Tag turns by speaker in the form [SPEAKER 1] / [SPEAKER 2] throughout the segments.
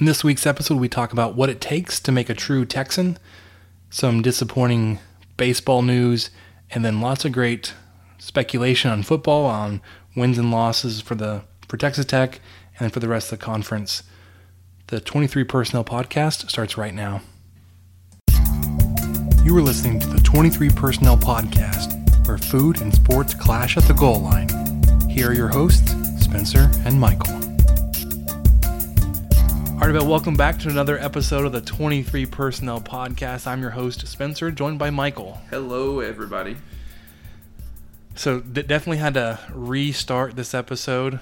[SPEAKER 1] In this week's episode, we talk about what it takes to make a true Texan, some disappointing baseball news, and then lots of great speculation on football, on wins and losses for the for Texas Tech, and for the rest of the conference. The 23 Personnel podcast starts right now. You are listening to the 23 Personnel podcast, where food and sports clash at the goal line. Here are your hosts, Spencer and Michael. All right, welcome back to another episode of the 23 Personnel Podcast. I'm your host, Spencer, joined by Michael.
[SPEAKER 2] Hello, everybody.
[SPEAKER 1] So, d- definitely had to restart this episode.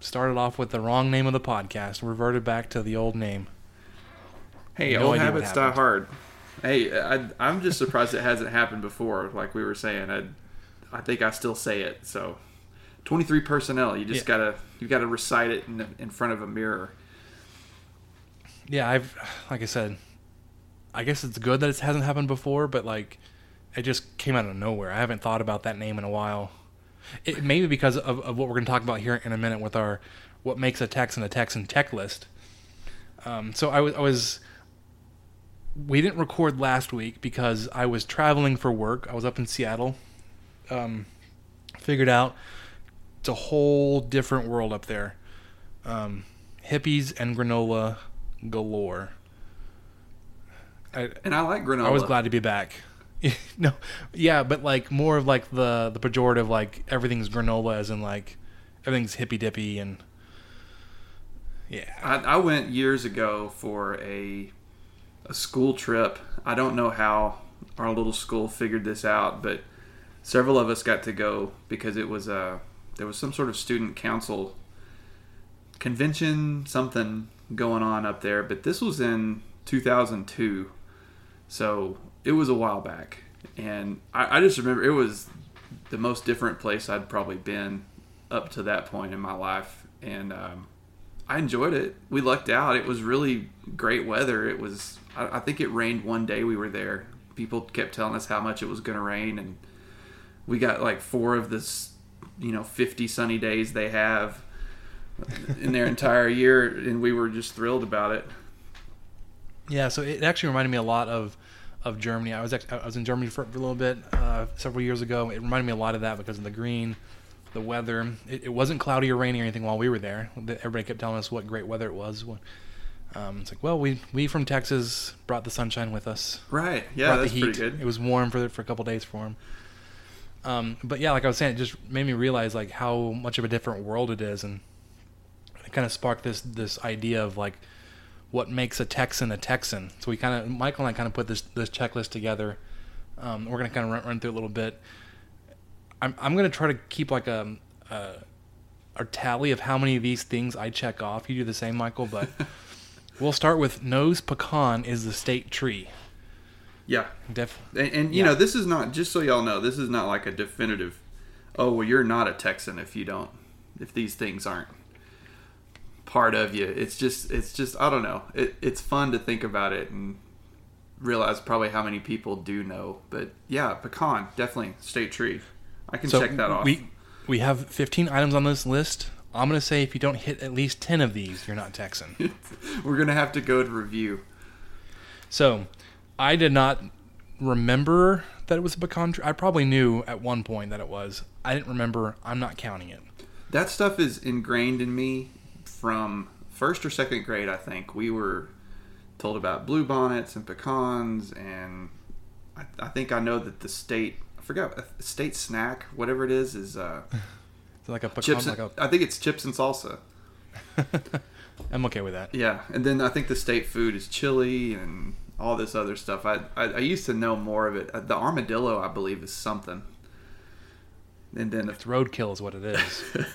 [SPEAKER 1] Started off with the wrong name of the podcast, reverted back to the old name.
[SPEAKER 2] Hey,
[SPEAKER 1] No
[SPEAKER 2] old habits die hard. Hey, I, I'm just surprised it hasn't happened before. Like we were saying, I, I think I still say it. So, 23 personnel. You just
[SPEAKER 1] Yeah.
[SPEAKER 2] gotta you gotta recite it in, in front of a mirror.
[SPEAKER 1] Yeah, I've, like I said, I guess it's good that it hasn't happened before, but like, it just came out of nowhere. I haven't thought about that name in a while. It maybe because of, of what we're going to talk about here in a minute with our what makes a Texan a Texan tech list. Um, so I was, I was, we didn't record last week because I was traveling for work. I was up in Seattle. Um, figured out it's a whole different world up there. Um, hippies and granola galore. I,
[SPEAKER 2] And I like granola.
[SPEAKER 1] I was glad to be back. no, yeah, but like more of like the the pejorative, like everything's granola, as in like everything's hippy dippy and yeah.
[SPEAKER 2] I, I went years ago for a a school trip. I don't know how our little school figured this out, but several of us got to go because it was a there was some sort of student council convention, something going on up there. But this was in 2002, so it was a while back, and I, I just remember it was the most different place I'd probably been up to that point in my life, and um, I enjoyed it. We lucked out. It was really great weather. It was. I, I think it rained one day we were there. People kept telling us how much it was going to rain, and we got like four of this, you know, fifty sunny days they have in their entire year, and we were just thrilled about it.
[SPEAKER 1] Yeah, so it actually reminded me a lot of of Germany. I was I was in Germany for, for a little bit uh, several years ago. It reminded me a lot of that because of the green, the weather. It, it wasn't cloudy or rainy or anything while we were there. Everybody kept telling us what great weather it was. Um, it's like, well, we we from Texas brought the sunshine with us.
[SPEAKER 2] Right? Yeah, that's pretty good.
[SPEAKER 1] It was warm for for a couple days for him. Um, but yeah, like I was saying, it just made me realize like how much of a different world it is, and kind of sparked this this idea of like what makes a Texan a Texan. So we kind of Michael and I kind of put this this checklist together. Um, we're gonna kind of run, run through a little bit. I'm I'm gonna try to keep like a, a a tally of how many of these things I check off. You do the same, Michael, but we'll start with knows pecan is the state tree.
[SPEAKER 2] Yeah,
[SPEAKER 1] Def-
[SPEAKER 2] and, and you
[SPEAKER 1] Yeah.
[SPEAKER 2] know, this is not just so y'all know. This is not like a definitive. Oh well, you're not a Texan if you don't. If these things aren't part of you, it's just it's just I don't know. It, it's fun to think about it and realize probably how many people do know. But yeah, pecan definitely state tree. I can check that off.
[SPEAKER 1] We we have 15 items on this list. I'm gonna say if you don't hit at least 10 of these, you're not Texan.
[SPEAKER 2] We're gonna have to go to review.
[SPEAKER 1] so, I did not remember that it was a pecan tree. I probably knew at one point that it was. I didn't remember. I'm not counting it.
[SPEAKER 2] That stuff is ingrained in me from first or second grade. I think we were told about blue bonnets and pecans, and I, I think I know that the state. I forgot a state snack, whatever it is, is uh,
[SPEAKER 1] like a pecan.
[SPEAKER 2] chips.
[SPEAKER 1] like
[SPEAKER 2] and,
[SPEAKER 1] a,
[SPEAKER 2] I think it's chips and salsa.
[SPEAKER 1] I'm okay with that.
[SPEAKER 2] Yeah, and then I think the state food is chili and all this other stuff. I I, I used to know more of it. Uh, The armadillo, I believe, is something. And then
[SPEAKER 1] It's roadkill, is what it is.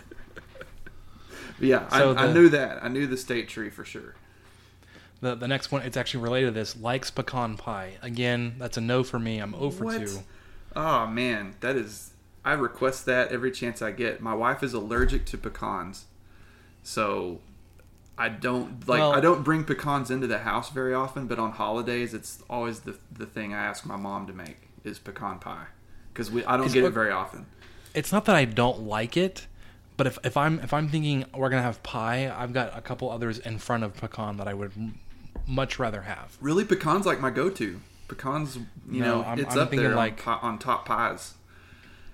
[SPEAKER 2] Yeah,
[SPEAKER 1] So
[SPEAKER 2] I, I knew that. I knew the state tree for sure.
[SPEAKER 1] The the next one, it's actually related to this. Likes pecan pie. Again, that's a no for me. I'm 0 for
[SPEAKER 2] What?
[SPEAKER 1] 2.
[SPEAKER 2] Oh man, that is. I request that every chance I get. My wife is allergic to pecans, so I don't like.
[SPEAKER 1] Well-
[SPEAKER 2] I don't bring pecans into the house very often. But on holidays, it's always the the thing I ask my mom to make is pecan pie because we I don't get it very often.
[SPEAKER 1] It's not that I don't like it, but if, if I'm if I'm thinking we're gonna have pie, I've got a couple others in front of pecan that I would m- much rather have.
[SPEAKER 2] Really, pecans like my go-to. Pecans, you
[SPEAKER 1] No,
[SPEAKER 2] know,
[SPEAKER 1] I'm-
[SPEAKER 2] it's
[SPEAKER 1] I'm
[SPEAKER 2] up
[SPEAKER 1] thinking
[SPEAKER 2] there
[SPEAKER 1] like-
[SPEAKER 2] on, on top pies.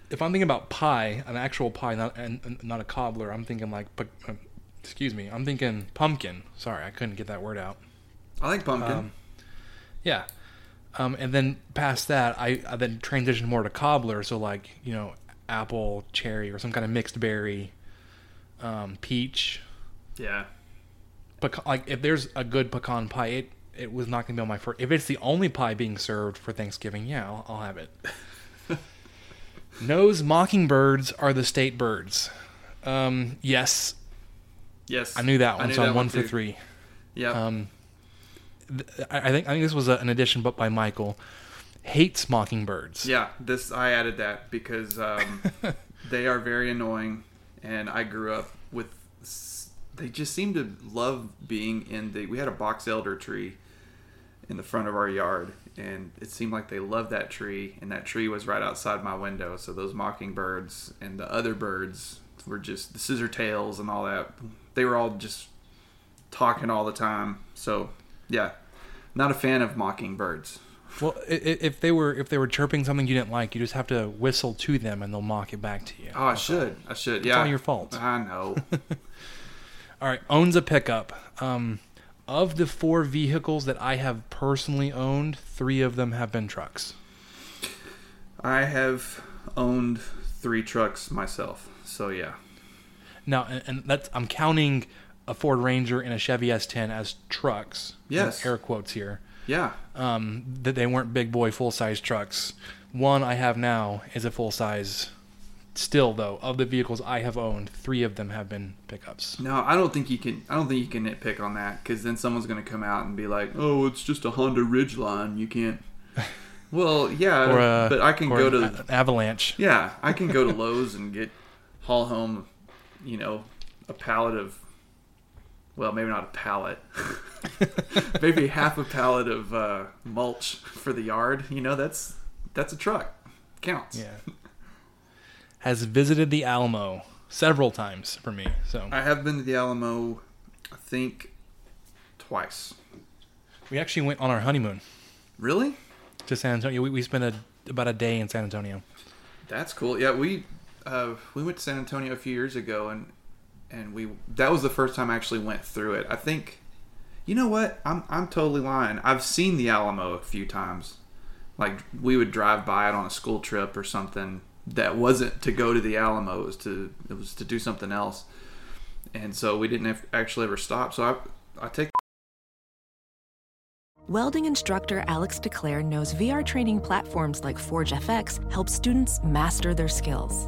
[SPEAKER 1] If I'm thinking about pie, an actual pie, not and, and not a cobbler, I'm thinking like, pe- uh, excuse me, I'm thinking pumpkin. Sorry, I couldn't get that word out.
[SPEAKER 2] I like pumpkin.
[SPEAKER 1] Um, Yeah. Um, and then past that, I, I then transitioned more to cobbler. So like you know, apple, cherry, or some kind of mixed berry, um, peach.
[SPEAKER 2] yeah,
[SPEAKER 1] Pecan, like if there's a good pecan pie, it it was not gonna be on my first. If it's the only pie being served for Thanksgiving, yeah, I'll, I'll have it. Knows mockingbirds are the state birds. Um, yes,
[SPEAKER 2] yes.
[SPEAKER 1] I knew that one,
[SPEAKER 2] knew
[SPEAKER 1] so I'm
[SPEAKER 2] that
[SPEAKER 1] one for three.
[SPEAKER 2] Yeah.
[SPEAKER 1] Um, th- I I think I think this was a, an addition, but by Michael. Hates mockingbirds.
[SPEAKER 2] Yeah, this I added that because um, they are very annoying, and I grew up with. They just seem to love being in the. We had a box elder tree in the front of our yard, and it seemed like they loved that tree, and that tree was right outside my window. So those mockingbirds and the other birds were just the scissor tails and all that. They were all just talking all the time. So yeah, not a fan of mockingbirds.
[SPEAKER 1] Well, if they were if they were chirping something you didn't like, you just have to whistle to them and they'll mock it back to you.
[SPEAKER 2] Oh, I should. I should. Yeah.
[SPEAKER 1] all your fault.
[SPEAKER 2] I know.
[SPEAKER 1] All right, owns a pickup. Um, of the four vehicles that I have personally owned, three of them have been trucks.
[SPEAKER 2] I have owned three trucks myself. So yeah.
[SPEAKER 1] Now, and, and that's I'm counting a Ford Ranger and a Chevy S10 as trucks.
[SPEAKER 2] Yes.
[SPEAKER 1] air quotes here.
[SPEAKER 2] Yeah.
[SPEAKER 1] Um, that they weren't big boy full size trucks. One I have now is a full size. Still, though, of the vehicles I have owned, three of them have been pickups.
[SPEAKER 2] No, I don't think you can. I don't think you can nitpick on that because then someone's going to come out and be like, "Oh, it's just a Honda Ridgeline. You can't." Well, yeah,
[SPEAKER 1] Or a,
[SPEAKER 2] but I can go to
[SPEAKER 1] a- Avalanche.
[SPEAKER 2] yeah, I can go to Lowe's and get haul home, you know, a pallet of. Well, maybe not a pallet. maybe half a pallet of uh, mulch for the yard. You know, that's that's a truck. Counts.
[SPEAKER 1] Yeah. Has visited the Alamo several times for me. So
[SPEAKER 2] I have been to the Alamo, I think, twice.
[SPEAKER 1] we actually went on our honeymoon
[SPEAKER 2] Really?
[SPEAKER 1] to San Antonio. We, we spent a, about a day in San Antonio.
[SPEAKER 2] That's cool. Yeah, we uh, we went to San Antonio a few years ago, and and we that was the first time I actually went through it. I think, you know what? I'm I'm totally lying. I've seen the Alamo a few times. Like we would drive by it on a school trip or something that wasn't to go to the Alamo. It was to it was to do something else, and so we didn't actually ever stop. So I I take
[SPEAKER 3] Welding instructor Alex DeClaire knows VR training platforms like Forge FX help students master their skills.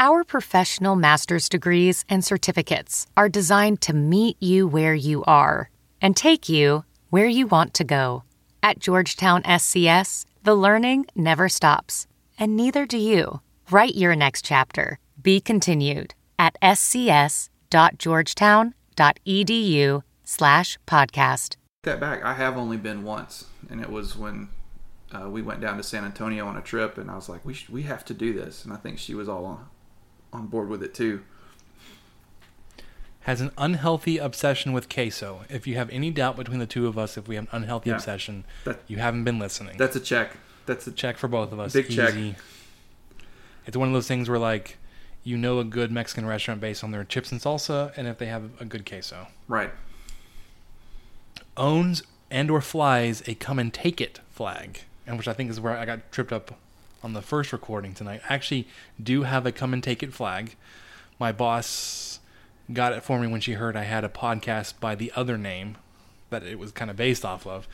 [SPEAKER 4] Our professional master's degrees and certificates are designed to meet you where you are and take you where you want to go. At Georgetown SCS, the learning never stops, and neither do you. Write your next chapter. Be continued at scs.georgetown.edu slash podcast.
[SPEAKER 2] that back. I have only been once, and it was when uh, we went down to San Antonio on a trip, and I was like, "We should, we have to do this," and I think she was all on on board with it too.
[SPEAKER 1] Has an unhealthy obsession with queso. If you have any doubt between the two of us, if we have an unhealthy
[SPEAKER 2] Yeah.
[SPEAKER 1] obsession,
[SPEAKER 2] That-
[SPEAKER 1] you haven't been listening.
[SPEAKER 2] That's a check. That's a
[SPEAKER 1] check for both of us.
[SPEAKER 2] Big check.
[SPEAKER 1] It's one of those things where like you know a good Mexican restaurant based on their chips and salsa, and if they have a good queso.
[SPEAKER 2] right.
[SPEAKER 1] Owns and or flies a come and take it flag, and which I think is where I got tripped up on the first recording tonight. I actually do have a come and take it flag. My boss got it for me when she heard I had a podcast by the other name that it was kind of based off of.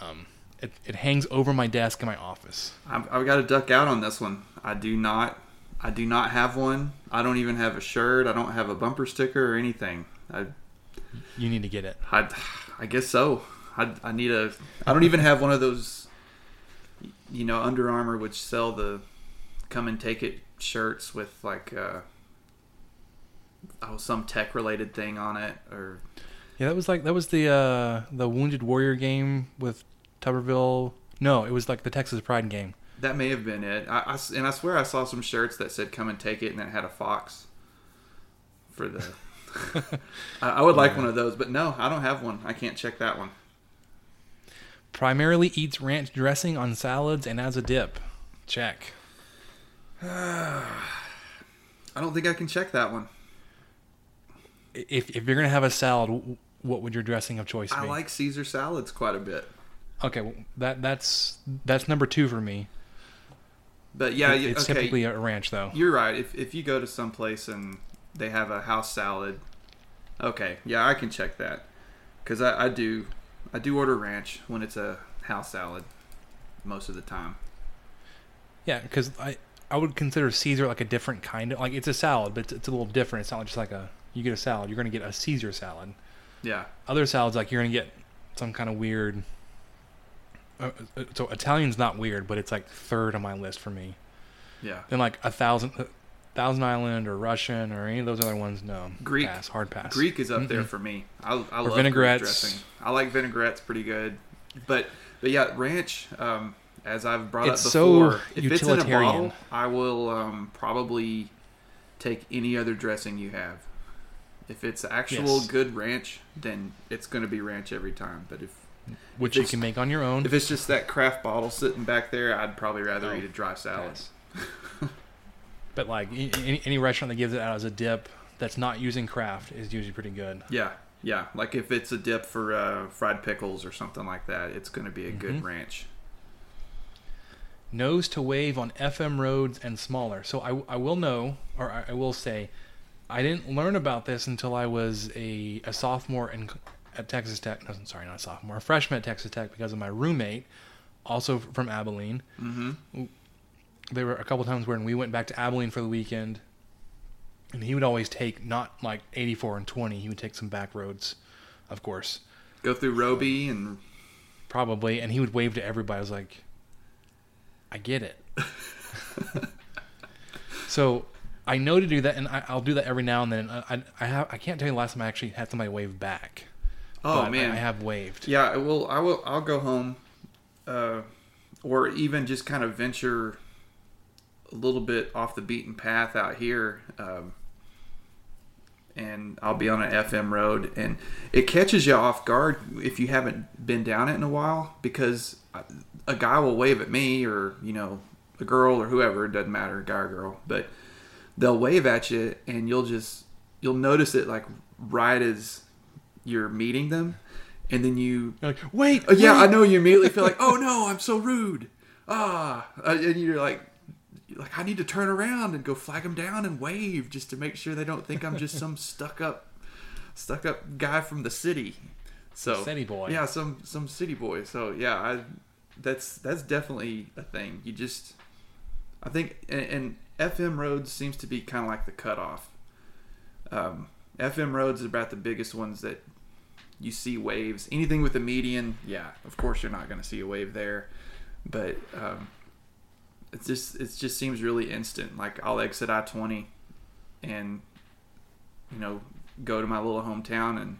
[SPEAKER 1] Um, it, it hangs over my desk in my office.
[SPEAKER 2] I've, I've got to duck out on this one. I do not. I do not have one. I don't even have a shirt. I don't have a bumper sticker or anything. I,
[SPEAKER 1] You need to get it.
[SPEAKER 2] I, I guess so. I, I need a. I don't even have one of those. You know, Under Armour would sell the come and take it shirts with like uh, oh some tech related thing on it or
[SPEAKER 1] Yeah, that was like that was the uh, the Wounded Warrior game with Tuberville. No, it was like the Texas Pride game.
[SPEAKER 2] that may have been it. I, I and I swear I saw some shirts that said "Come and take it" and it had a fox for the. I, I would like one of those, but no, I don't have one. I can't check that one.
[SPEAKER 1] Primarily eats ranch dressing on salads and as a dip. Check.
[SPEAKER 2] I don't think I can check that one.
[SPEAKER 1] If if you're gonna have a salad, what would your dressing of choice be?
[SPEAKER 2] I like Caesar salads quite a bit.
[SPEAKER 1] Okay, well, that that's that's number two for me.
[SPEAKER 2] But yeah,
[SPEAKER 1] It- it's
[SPEAKER 2] okay,
[SPEAKER 1] typically a ranch though.
[SPEAKER 2] you're right. If if you go to some place and they have a house salad, okay, yeah, I can check that because I, I do I do order ranch when it's a house salad most of the time.
[SPEAKER 1] Yeah, because I I would consider Caesar like a different kind of like it's a salad, but it's, it's a little different. It's not just like a you get a salad. You're gonna get a Caesar salad.
[SPEAKER 2] Yeah,
[SPEAKER 1] Other salads like you're gonna get some kind of weird. Uh, uh, so Italian's not weird, but it's like third on my list for me.
[SPEAKER 2] yeah.
[SPEAKER 1] Then like a thousand, uh, Thousand Island or Russian or any of those other ones, no.
[SPEAKER 2] Greek.
[SPEAKER 1] pass, hard pass.
[SPEAKER 2] Greek is up there
[SPEAKER 1] Mm-mm.
[SPEAKER 2] for me. I, I
[SPEAKER 1] Or
[SPEAKER 2] love
[SPEAKER 1] vinaigrettes.
[SPEAKER 2] Dressing. I like vinaigrettes pretty good, but but yeah, ranch. Um, as I've brought
[SPEAKER 1] It's
[SPEAKER 2] up
[SPEAKER 1] so
[SPEAKER 2] before, if it's in a bottle, I will um, probably take any other dressing you have. If it's actual
[SPEAKER 1] Yes.
[SPEAKER 2] good ranch, then it's going to be ranch every time. But if
[SPEAKER 1] which
[SPEAKER 2] if
[SPEAKER 1] you can make on your own.
[SPEAKER 2] if it's just that Kraft bottle sitting back there, I'd probably rather
[SPEAKER 1] Oh,
[SPEAKER 2] eat a dry salad.
[SPEAKER 1] pass. but like any, any restaurant that gives it out as a dip that's not using Kraft is usually pretty good.
[SPEAKER 2] Yeah, yeah. Like if it's a dip for uh, fried pickles or something like that, it's going to be a good
[SPEAKER 1] Mhm.
[SPEAKER 2] ranch.
[SPEAKER 1] Knows to wave on FM roads and smaller. So I, I will know, or I, I will say, I didn't learn about this until I was a, a sophomore in, at Texas Tech. No, sorry, not a sophomore, a freshman at Texas Tech because of my roommate, also from Abilene.
[SPEAKER 2] Mm-hmm.
[SPEAKER 1] There were a couple times when we went back to Abilene for the weekend, and he would always take not like 84 and 20. He would take some back roads, of course,
[SPEAKER 2] Go through Roby and
[SPEAKER 1] probably, and he would wave to everybody. I was like, I get it. so I know to do that, and I, I'll do that every now and then. I, I, I have I can't tell you the last time I actually had somebody wave back.
[SPEAKER 2] oh
[SPEAKER 1] but I-
[SPEAKER 2] man,
[SPEAKER 1] I, have waved.
[SPEAKER 2] yeah. Well, I will. I'll go home, uh, or even just kind of venture a little bit off the beaten path out here. Um, and I'll be on an FM road, and it catches you off guard if you haven't been down it in a while because a guy will wave at me, or you know, a girl or whoever. It doesn't matter, guy or girl, but they'll wave at you, and you'll just you'll notice it like right as you're meeting them, and then you
[SPEAKER 1] You're like, wait,
[SPEAKER 2] uh, yeah,
[SPEAKER 1] wait."
[SPEAKER 2] I know you immediately feel like, oh no, I'm so rude. Ah, uh, and you're like, like I need to turn around and go flag them down and wave just to make sure they don't think I'm just some stuck up, stuck up guy from the city. So
[SPEAKER 1] City boy.
[SPEAKER 2] yeah, some some city boy. So yeah, I that's that's definitely a thing. You just, I think, and, and FM roads seems to be kind of like the cutoff. Um, FM roads are about the biggest ones that you see waves. Anything with a median, yeah, of course you're not going to see a wave there, but um, it's just it just seems really instant. Like I'll exit I twenty, and you know go to my little hometown and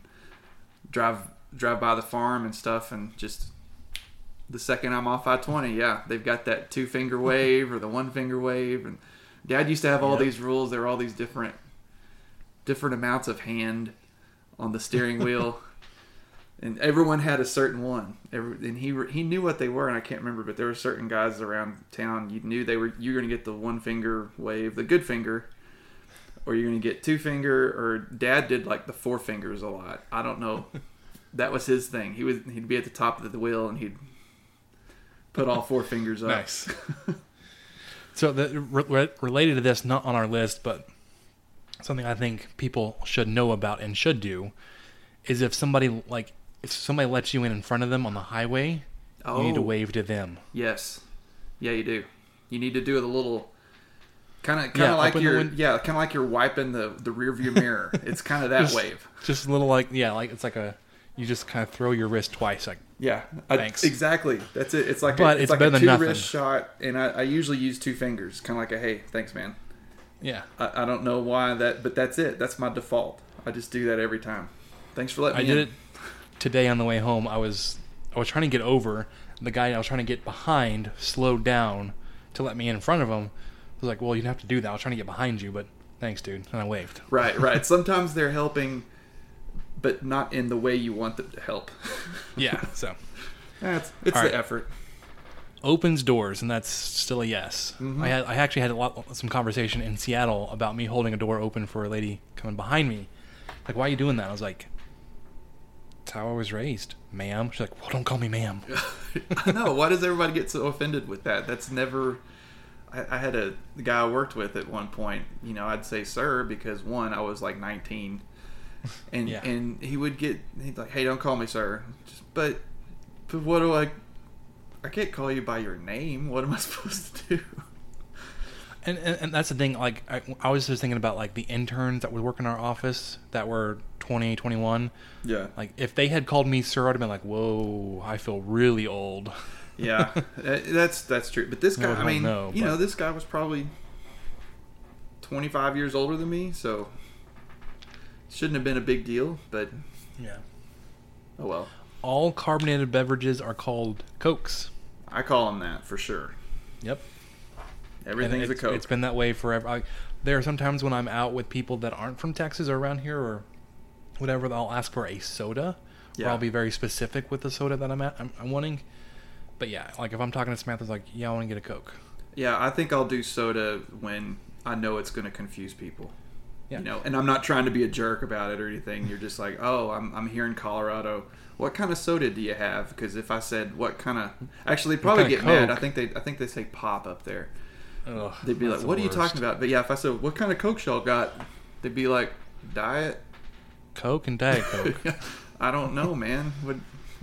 [SPEAKER 2] drive drive by the farm and stuff, and just the second I'm off I twenty, yeah, they've got that two finger wave or the one finger wave, and Dad used to have all
[SPEAKER 1] Yep.
[SPEAKER 2] these rules. There were all these different different amounts of hand on the steering wheel. And everyone had a certain one, Every, and he he knew what they were, and I can't remember, but there were certain guys around town. You knew they were you were gonna get the one finger wave, the good finger, or you're gonna get two finger. Or Dad did like the four fingers a lot. I don't know, that was his thing. He was he'd be at the top of the wheel and he'd put all four fingers up.
[SPEAKER 1] Nice. so the re- re- related to this, not on our list, but something I think people should know about and should do is if somebody like if somebody lets you in in front of them on the highway, you need to
[SPEAKER 2] Oh.
[SPEAKER 1] wave to them.
[SPEAKER 2] Yes. Yeah, you do. You need to do it a little kind of kind of
[SPEAKER 1] Yeah,
[SPEAKER 2] like
[SPEAKER 1] open the
[SPEAKER 2] you're
[SPEAKER 1] win-
[SPEAKER 2] yeah, kind of like you're wiping the the rear view mirror. it's kind of that
[SPEAKER 1] Just-
[SPEAKER 2] wave.
[SPEAKER 1] Just a little like yeah, like it's like a you just kind of throw your wrist twice, like
[SPEAKER 2] Yeah. I-
[SPEAKER 1] Thanks.
[SPEAKER 2] exactly. That's it. It's like
[SPEAKER 1] But
[SPEAKER 2] a, it's,
[SPEAKER 1] it's
[SPEAKER 2] like a two wrist shot, and I, I usually use two fingers, kind of like a hey, thanks, man.
[SPEAKER 1] yeah.
[SPEAKER 2] I, I don't know why that, but that's it. That's my default. I just do that every time. Thanks for letting
[SPEAKER 1] I
[SPEAKER 2] me
[SPEAKER 1] did
[SPEAKER 2] in.
[SPEAKER 1] it today on the way home. I was I was trying to get over the guy I was trying to get behind slowed down to let me in front of him. I was like, "Well, you'd have to do that." I was trying to get behind you, but thanks, dude. And I waved.
[SPEAKER 2] Right, right. Sometimes they're helping, but not in the way you want them to help.
[SPEAKER 1] Yeah. So
[SPEAKER 2] That's it's
[SPEAKER 1] All
[SPEAKER 2] the
[SPEAKER 1] right.
[SPEAKER 2] effort.
[SPEAKER 1] opens doors, and that's still a yes.
[SPEAKER 2] Mm-hmm.
[SPEAKER 1] I had I actually had a lot some conversation in Seattle about me holding a door open for a lady coming behind me. Like, why are you doing that? I was like, "It's how I was raised, ma'am." She's like, "Well, don't call me ma'am."
[SPEAKER 2] I know. Why does everybody get so offended with that? That's never. I, I had a the guy I worked with at one point. You know, I'd say sir because one, I was like 19, and
[SPEAKER 1] Yeah.
[SPEAKER 2] and he would get he'd like, hey, don't call me sir. Just, but but what do I? I can't call you by your name. What am I supposed to do?
[SPEAKER 1] And, and, and that's the thing. Like I, I was just thinking about like the interns that would work in our office that were 20, 21.
[SPEAKER 2] Yeah.
[SPEAKER 1] Like if they had called me sir, I'd have been like, "Whoa, I feel really old."
[SPEAKER 2] Yeah, that's that's true. But this guy,
[SPEAKER 1] would
[SPEAKER 2] I mean,
[SPEAKER 1] no,
[SPEAKER 2] you
[SPEAKER 1] but-
[SPEAKER 2] know, this guy was probably 25 years older than me, so shouldn't have been a big deal. But
[SPEAKER 1] Yeah.
[SPEAKER 2] oh well.
[SPEAKER 1] All carbonated beverages are called cokes.
[SPEAKER 2] I call them that for sure.
[SPEAKER 1] Yep.
[SPEAKER 2] Everything's a coke.
[SPEAKER 1] It's been that way forever. I, there are sometimes when I'm out with people that aren't from Texas or around here or whatever, I'll ask for a soda. Or I'll be very specific with the soda that I'm at, I'm, I'm wanting. But yeah, like if I'm talking to Samantha, it's like, yeah, I want to get a coke.
[SPEAKER 2] yeah, I think I'll do soda when I know it's going to confuse people.
[SPEAKER 1] Yeah.
[SPEAKER 2] You know, and I'm not trying to be a jerk about it or anything. You're just like, oh, I'm, I'm here in Colorado. What kind of soda do you have? Because if I said what kind of, actually, they'd probably get mad. I think they, I think they say pop up there.
[SPEAKER 1] Ugh,
[SPEAKER 2] They'd be like, "What are you talking about?" But yeah, if I said, "What kind of Coke y'all got?" They'd be like, "Diet."
[SPEAKER 1] Coke and Diet Coke.
[SPEAKER 2] I don't know, man. What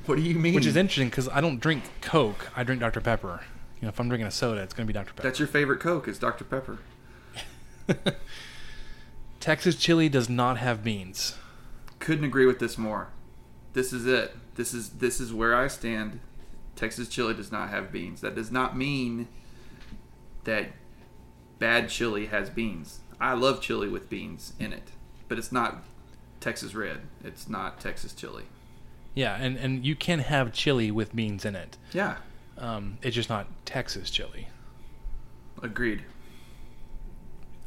[SPEAKER 2] What do you mean?
[SPEAKER 1] Which is interesting because I don't drink Coke. I drink Dr. Pepper. You know, if I'm drinking a soda, it's going to be Dr. Pepper.
[SPEAKER 2] That's your favorite Coke is Dr Pepper.
[SPEAKER 1] Texas chili does not have beans.
[SPEAKER 2] Couldn't agree with this more. This is it. This is this is where I stand. Texas chili does not have beans. That does not mean that bad chili has beans. I love chili with beans in it, but it's not Texas red. It's not Texas chili.
[SPEAKER 1] Yeah, and, and you can have chili with beans in it.
[SPEAKER 2] Yeah,
[SPEAKER 1] Um, it's just not Texas chili.
[SPEAKER 2] agreed.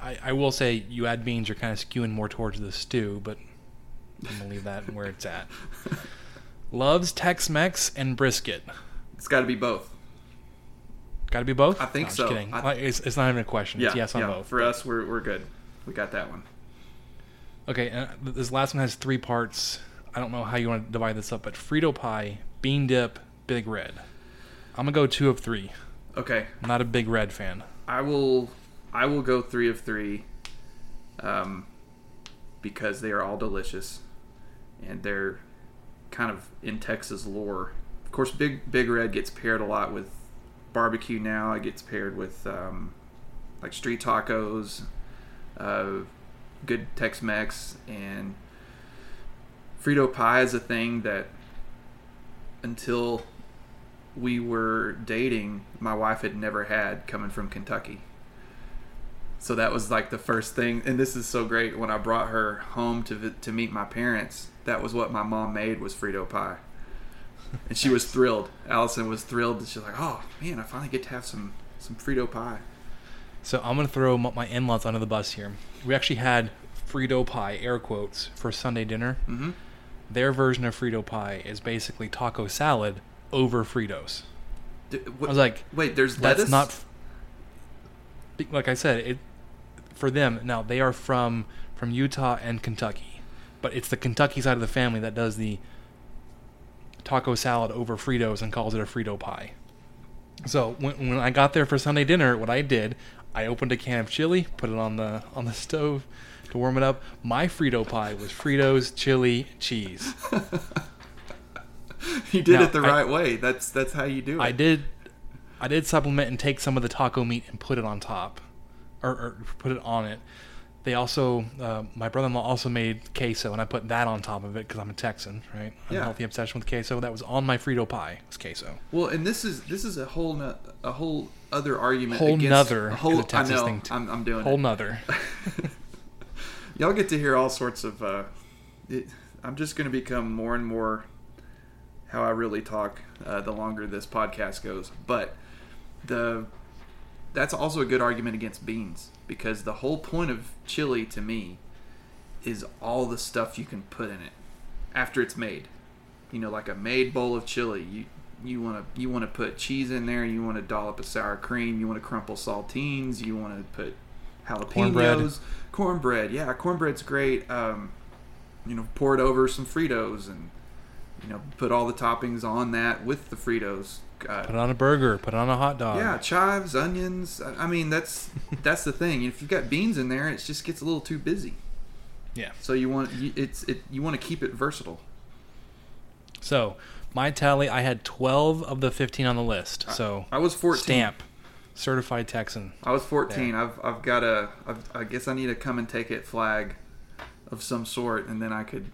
[SPEAKER 1] I, I will say you add beans, you're kind of skewing more towards the stew, but I'm gonna leave that where it's at. Loves Tex-Mex and brisket.
[SPEAKER 2] It's got to be both.
[SPEAKER 1] Got to be both.
[SPEAKER 2] I think
[SPEAKER 1] No,
[SPEAKER 2] so.
[SPEAKER 1] Just kidding.
[SPEAKER 2] I-
[SPEAKER 1] it's, it's not even a question. It's
[SPEAKER 2] Yeah,
[SPEAKER 1] yes on
[SPEAKER 2] yeah.
[SPEAKER 1] both.
[SPEAKER 2] For us, we're, we're good. We got that one.
[SPEAKER 1] Okay, and this last one has three parts. I don't know how you want to divide this up, but Frito pie, bean dip, Big Red. I'm gonna go two of three.
[SPEAKER 2] Okay,
[SPEAKER 1] I'm not a Big Red fan.
[SPEAKER 2] I will. I will go three of three. Um, because they are all delicious, and they're kind of in Texas lore. Of course, Big Big Red gets paired a lot with barbecue now. It gets paired with um, like street tacos, uh, good Tex-Mex, and Frito pie is a thing that until we were dating, my wife had never had coming from Kentucky. So that was like the first thing, and this is so great. When I brought her home to to meet my parents, that was what my mom made was Frito pie, and she was thrilled. Allison was thrilled. She's like, "Oh man, I finally get to have some some Frito pie."
[SPEAKER 1] So I'm gonna throw my in-laws under the bus here. We actually had Frito pie, air quotes, for Sunday dinner.
[SPEAKER 2] Mm-hmm.
[SPEAKER 1] Their version of Frito pie is basically taco salad over Fritos.
[SPEAKER 2] D-
[SPEAKER 1] I
[SPEAKER 2] what-
[SPEAKER 1] was like,
[SPEAKER 2] "Wait, there's
[SPEAKER 1] that's
[SPEAKER 2] lettuce."
[SPEAKER 1] not. f- Like I said, it for them now they are from from Utah and Kentucky, but it's the Kentucky side of the family that does the taco salad over Fritos and calls it a Frito pie. So when, when I got there for Sunday dinner, what I did, I opened a can of chili, put it on the on the stove to warm it up. My Frito pie was Fritos, chili, cheese.
[SPEAKER 2] You did
[SPEAKER 1] Now,
[SPEAKER 2] it the
[SPEAKER 1] I-
[SPEAKER 2] right way. That's that's how you do it.
[SPEAKER 1] I did, I did supplement and take some of the taco meat and put it on top, or, or put it on it. They also, uh, my brother-in-law also made queso, and I put that on top of it because I'm a Texan, right?
[SPEAKER 2] I'm yeah.
[SPEAKER 1] healthy obsession with queso. That was on my Frito pie. Was queso.
[SPEAKER 2] Well, and this is this is a whole no, a whole other argument.
[SPEAKER 1] Whole
[SPEAKER 2] against,
[SPEAKER 1] nother
[SPEAKER 2] a whole. I know.
[SPEAKER 1] thing, too.
[SPEAKER 2] I'm, I'm doing
[SPEAKER 1] Whole
[SPEAKER 2] it.
[SPEAKER 1] nother.
[SPEAKER 2] Y'all get to hear all sorts of. Uh, it, I'm just going to become more and more how I really talk uh, the longer this podcast goes. But the that's also a good argument against beans because the whole point of chili to me is all the stuff you can put in it after it's made. You know, like a made bowl of chili. You you want to you want to put cheese in there. You want to dollop a sour cream. You want to crumple saltines. You want to put jalapenos,
[SPEAKER 1] Cornbread.
[SPEAKER 2] cornbread. Yeah, cornbread's great. Um, you know, pour it over some Fritos and you know put all the toppings on that with the Fritos. Uh,
[SPEAKER 1] Put it on a burger. Put it on a hot dog.
[SPEAKER 2] yeah, chives, onions. I I mean, that's that's the thing. If you've got beans in there, it just gets a little too busy.
[SPEAKER 1] Yeah.
[SPEAKER 2] So you want you, it's it you want to keep it versatile.
[SPEAKER 1] So my tally, I had 12 of the 15 on the list. So
[SPEAKER 2] I was 14.
[SPEAKER 1] stamp, certified Texan.
[SPEAKER 2] I was 14. I've I've got a I've, I guess I need a come and take it flag of some sort, and then I could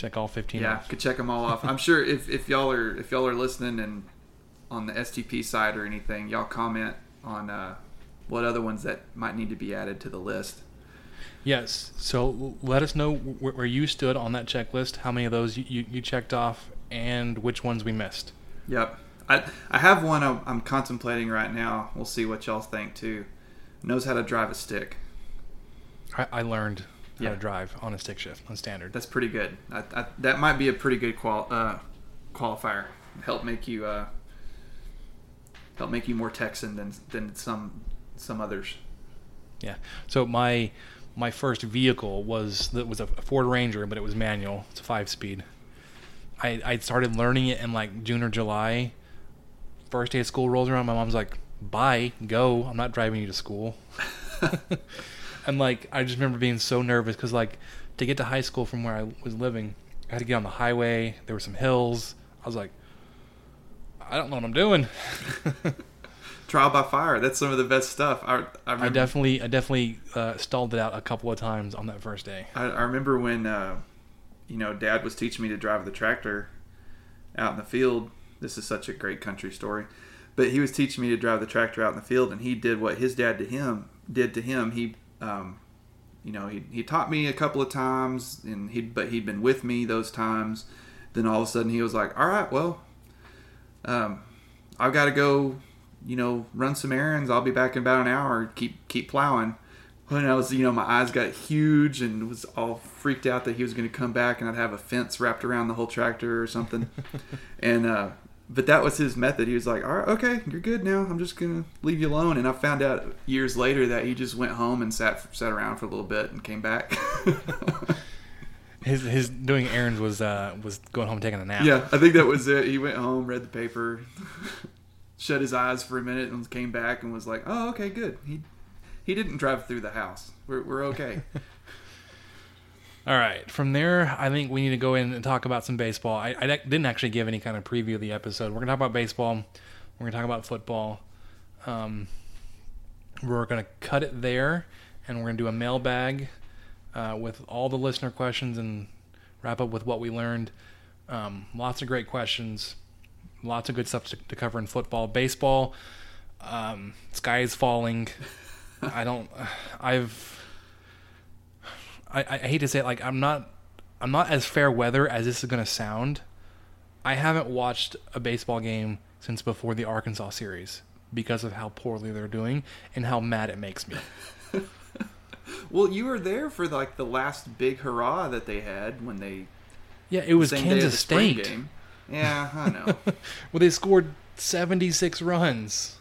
[SPEAKER 1] Check all 15
[SPEAKER 2] yeah
[SPEAKER 1] off.
[SPEAKER 2] could check them all off. I'm sure if, if y'all are if y'all are listening and on the STP side or anything, y'all comment on uh, what other ones that might need to be added to the list.
[SPEAKER 1] Yes. So let us know wh- where you stood on that checklist. How many of those you, you, you checked off, and which ones we missed.
[SPEAKER 2] Yep. I I have one I'm, I'm contemplating right now. We'll see what y'all think too. Knows how to drive a stick.
[SPEAKER 1] I, I learned
[SPEAKER 2] Yeah.
[SPEAKER 1] to drive on a stick shift on standard.
[SPEAKER 2] That's pretty good. I, I, that might be a pretty good qual uh, qualifier. Help make you uh, help make you more Texan than than some some others.
[SPEAKER 1] Yeah. So my my first vehicle was that was a Ford Ranger, but it was manual. It's a five speed. I I started learning it in like June or July. First day of school rolls around, my mom's like, "Bye, go. I'm not driving you to school." and like I just remember being so nervous because like to get to high school from where I was living, I had to get on the highway. There were some hills. I was like, I don't know what I'm doing.
[SPEAKER 2] Trial by fire. That's some of the best stuff. I I,
[SPEAKER 1] I definitely I definitely uh, stalled it out a couple of times on that first day.
[SPEAKER 2] I, I remember when uh, you know Dad was teaching me to drive the tractor out in the field. This is such a great country story, but he was teaching me to drive the tractor out in the field, and he did what his dad to him did to him. He, um, you know, he, he taught me a couple of times, and he but he'd been with me those times. Then all of a sudden he was like, "All right, well, um, I've got to go, you know, run some errands. I'll be back in about an hour. Keep keep plowing." When I was, you know, my eyes got huge and was all freaked out that he was going to come back and I'd have a fence wrapped around the whole tractor or something. and uh, but that was his method. He was like, "All right, okay, you're good now. I'm just gonna leave you alone." And I found out years later that he just went home and sat sat around for a little bit and came back.
[SPEAKER 1] His his doing errands was uh was going home and taking a nap.
[SPEAKER 2] yeah, I think that was it. He went home, read the paper, shut his eyes for a minute, and came back and was like, "Oh, okay, good." He he didn't drive through the house. We're we're okay.
[SPEAKER 1] All right. From there, I think we need to go in and talk about some baseball. I, I didn't actually give any kind of preview of the episode. We're gonna talk about baseball. We're gonna talk about football. Um, we're gonna cut it there, and we're gonna do a mailbag uh, with all the listener questions and wrap up with what we learned. Um, lots of great questions. Lots of good stuff to, to cover in football, baseball. Um, sky is falling. I don't. I've. I, I hate to say it, like I'm not. I'm not as fair weather as this is gonna sound. I haven't watched a baseball game since before the Arkansas series because of how poorly they're doing and how mad it makes me.
[SPEAKER 2] well, you were there for like the last big hurrah that they had when they
[SPEAKER 1] Yeah, it was Kansas State.
[SPEAKER 2] game. Yeah, I know.
[SPEAKER 1] well, they scored 76 runs.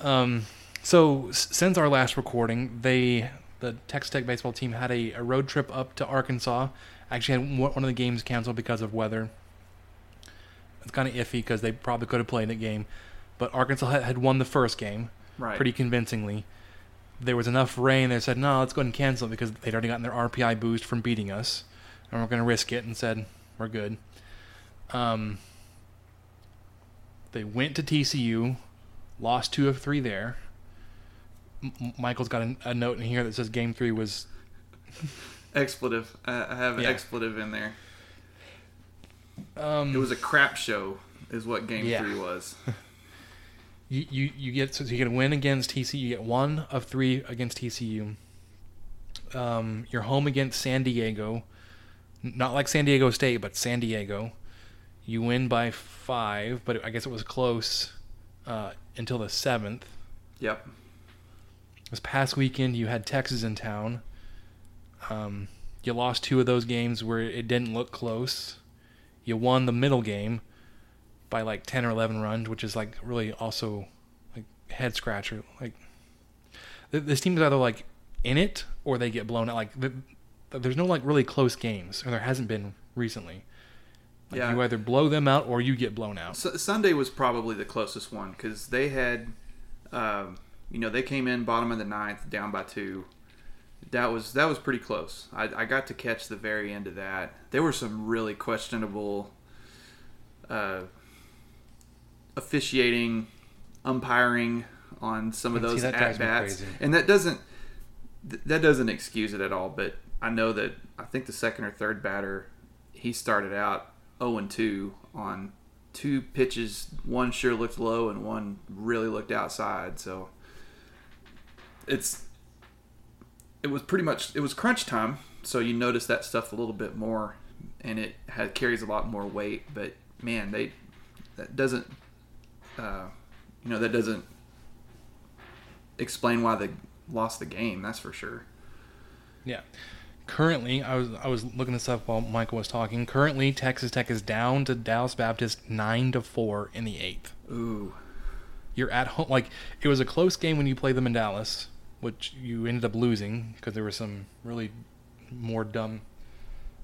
[SPEAKER 1] Um, so since our last recording, they the Texas Tech baseball team had a, a road trip up to Arkansas actually had one of the games canceled because of weather. It's kind of iffy because they probably could have played that game, but Arkansas had, had won the first game
[SPEAKER 2] Right.
[SPEAKER 1] pretty convincingly. There was enough rain. They said, "No, let's go ahead and cancel it because they'd already gotten their RPI boost from beating us, and we're going to risk it." And said, "We're good." Um, they went to TCU, lost two of three there. M- Michael's got a, a note in here that says Game Three was
[SPEAKER 2] expletive. I I have
[SPEAKER 1] Yeah.
[SPEAKER 2] expletive in there.
[SPEAKER 1] um,
[SPEAKER 2] It was a crap show, is what Game
[SPEAKER 1] Yeah.
[SPEAKER 2] Three was.
[SPEAKER 1] you, you you get so you get a win against TCU. You get one of three against TCU. Um, you're home against San Diego, not like San Diego State, but San Diego. You win by five, but I guess it was close uh, until the seventh.
[SPEAKER 2] Yep.
[SPEAKER 1] This past weekend, you had Texas in town. Um, you lost two of those games where it didn't look close. You won the middle game by like ten or eleven runs, which is like really also like head scratcher. Like th- this team is either like in it or they get blown out. Like th- there's no like really close games, or there hasn't been recently. Like,
[SPEAKER 2] Yeah.
[SPEAKER 1] You either blow them out or you get blown out.
[SPEAKER 2] Su- Sunday was probably the closest one because they had, um, you know, they came in bottom of the ninth, down by two. That was that was pretty close. I, I got to catch the very end of that. There were some really questionable uh, officiating, umpiring on some of those at bats, and that doesn't th- that doesn't excuse it at all. But I know that I think the second or third batter he started out 0 and 2 on two pitches. One sure looked low, and one really looked outside. So it's it was pretty much it was crunch time. So you notice that stuff a little bit more, and it had, carries a lot more weight. But man, they that doesn't uh, you know that doesn't explain why they lost the game. That's for sure.
[SPEAKER 1] Yeah. Currently, I was I was looking this up while Michael was talking. Currently, Texas Tech is down to Dallas Baptist nine to four in the eighth.
[SPEAKER 2] Ooh,
[SPEAKER 1] You're at home. Like it was a close game when you played them in Dallas, which you ended up losing because there was some really more dumb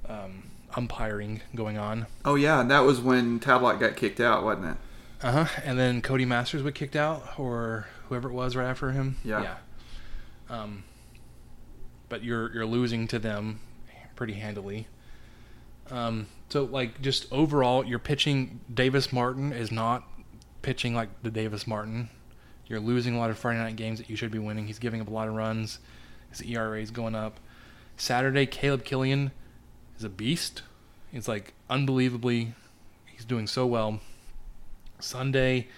[SPEAKER 1] um, umpiring going on.
[SPEAKER 2] oh yeah, and that was when Tadlock got kicked out, wasn't it?
[SPEAKER 1] Uh huh. And then Cody Masters was kicked out, or whoever it was right after him.
[SPEAKER 2] Yeah.
[SPEAKER 1] Yeah. Um, but you're you're losing to them pretty handily. Um, so like just overall, you're pitching. Davis Martin is not pitching like the Davis Martin. You're losing a lot of Friday night games that you should be winning. He's giving up a lot of runs. His ERA is going up. Saturday, Caleb Kilian is a beast. It's like unbelievably, he's doing so well. Sunday,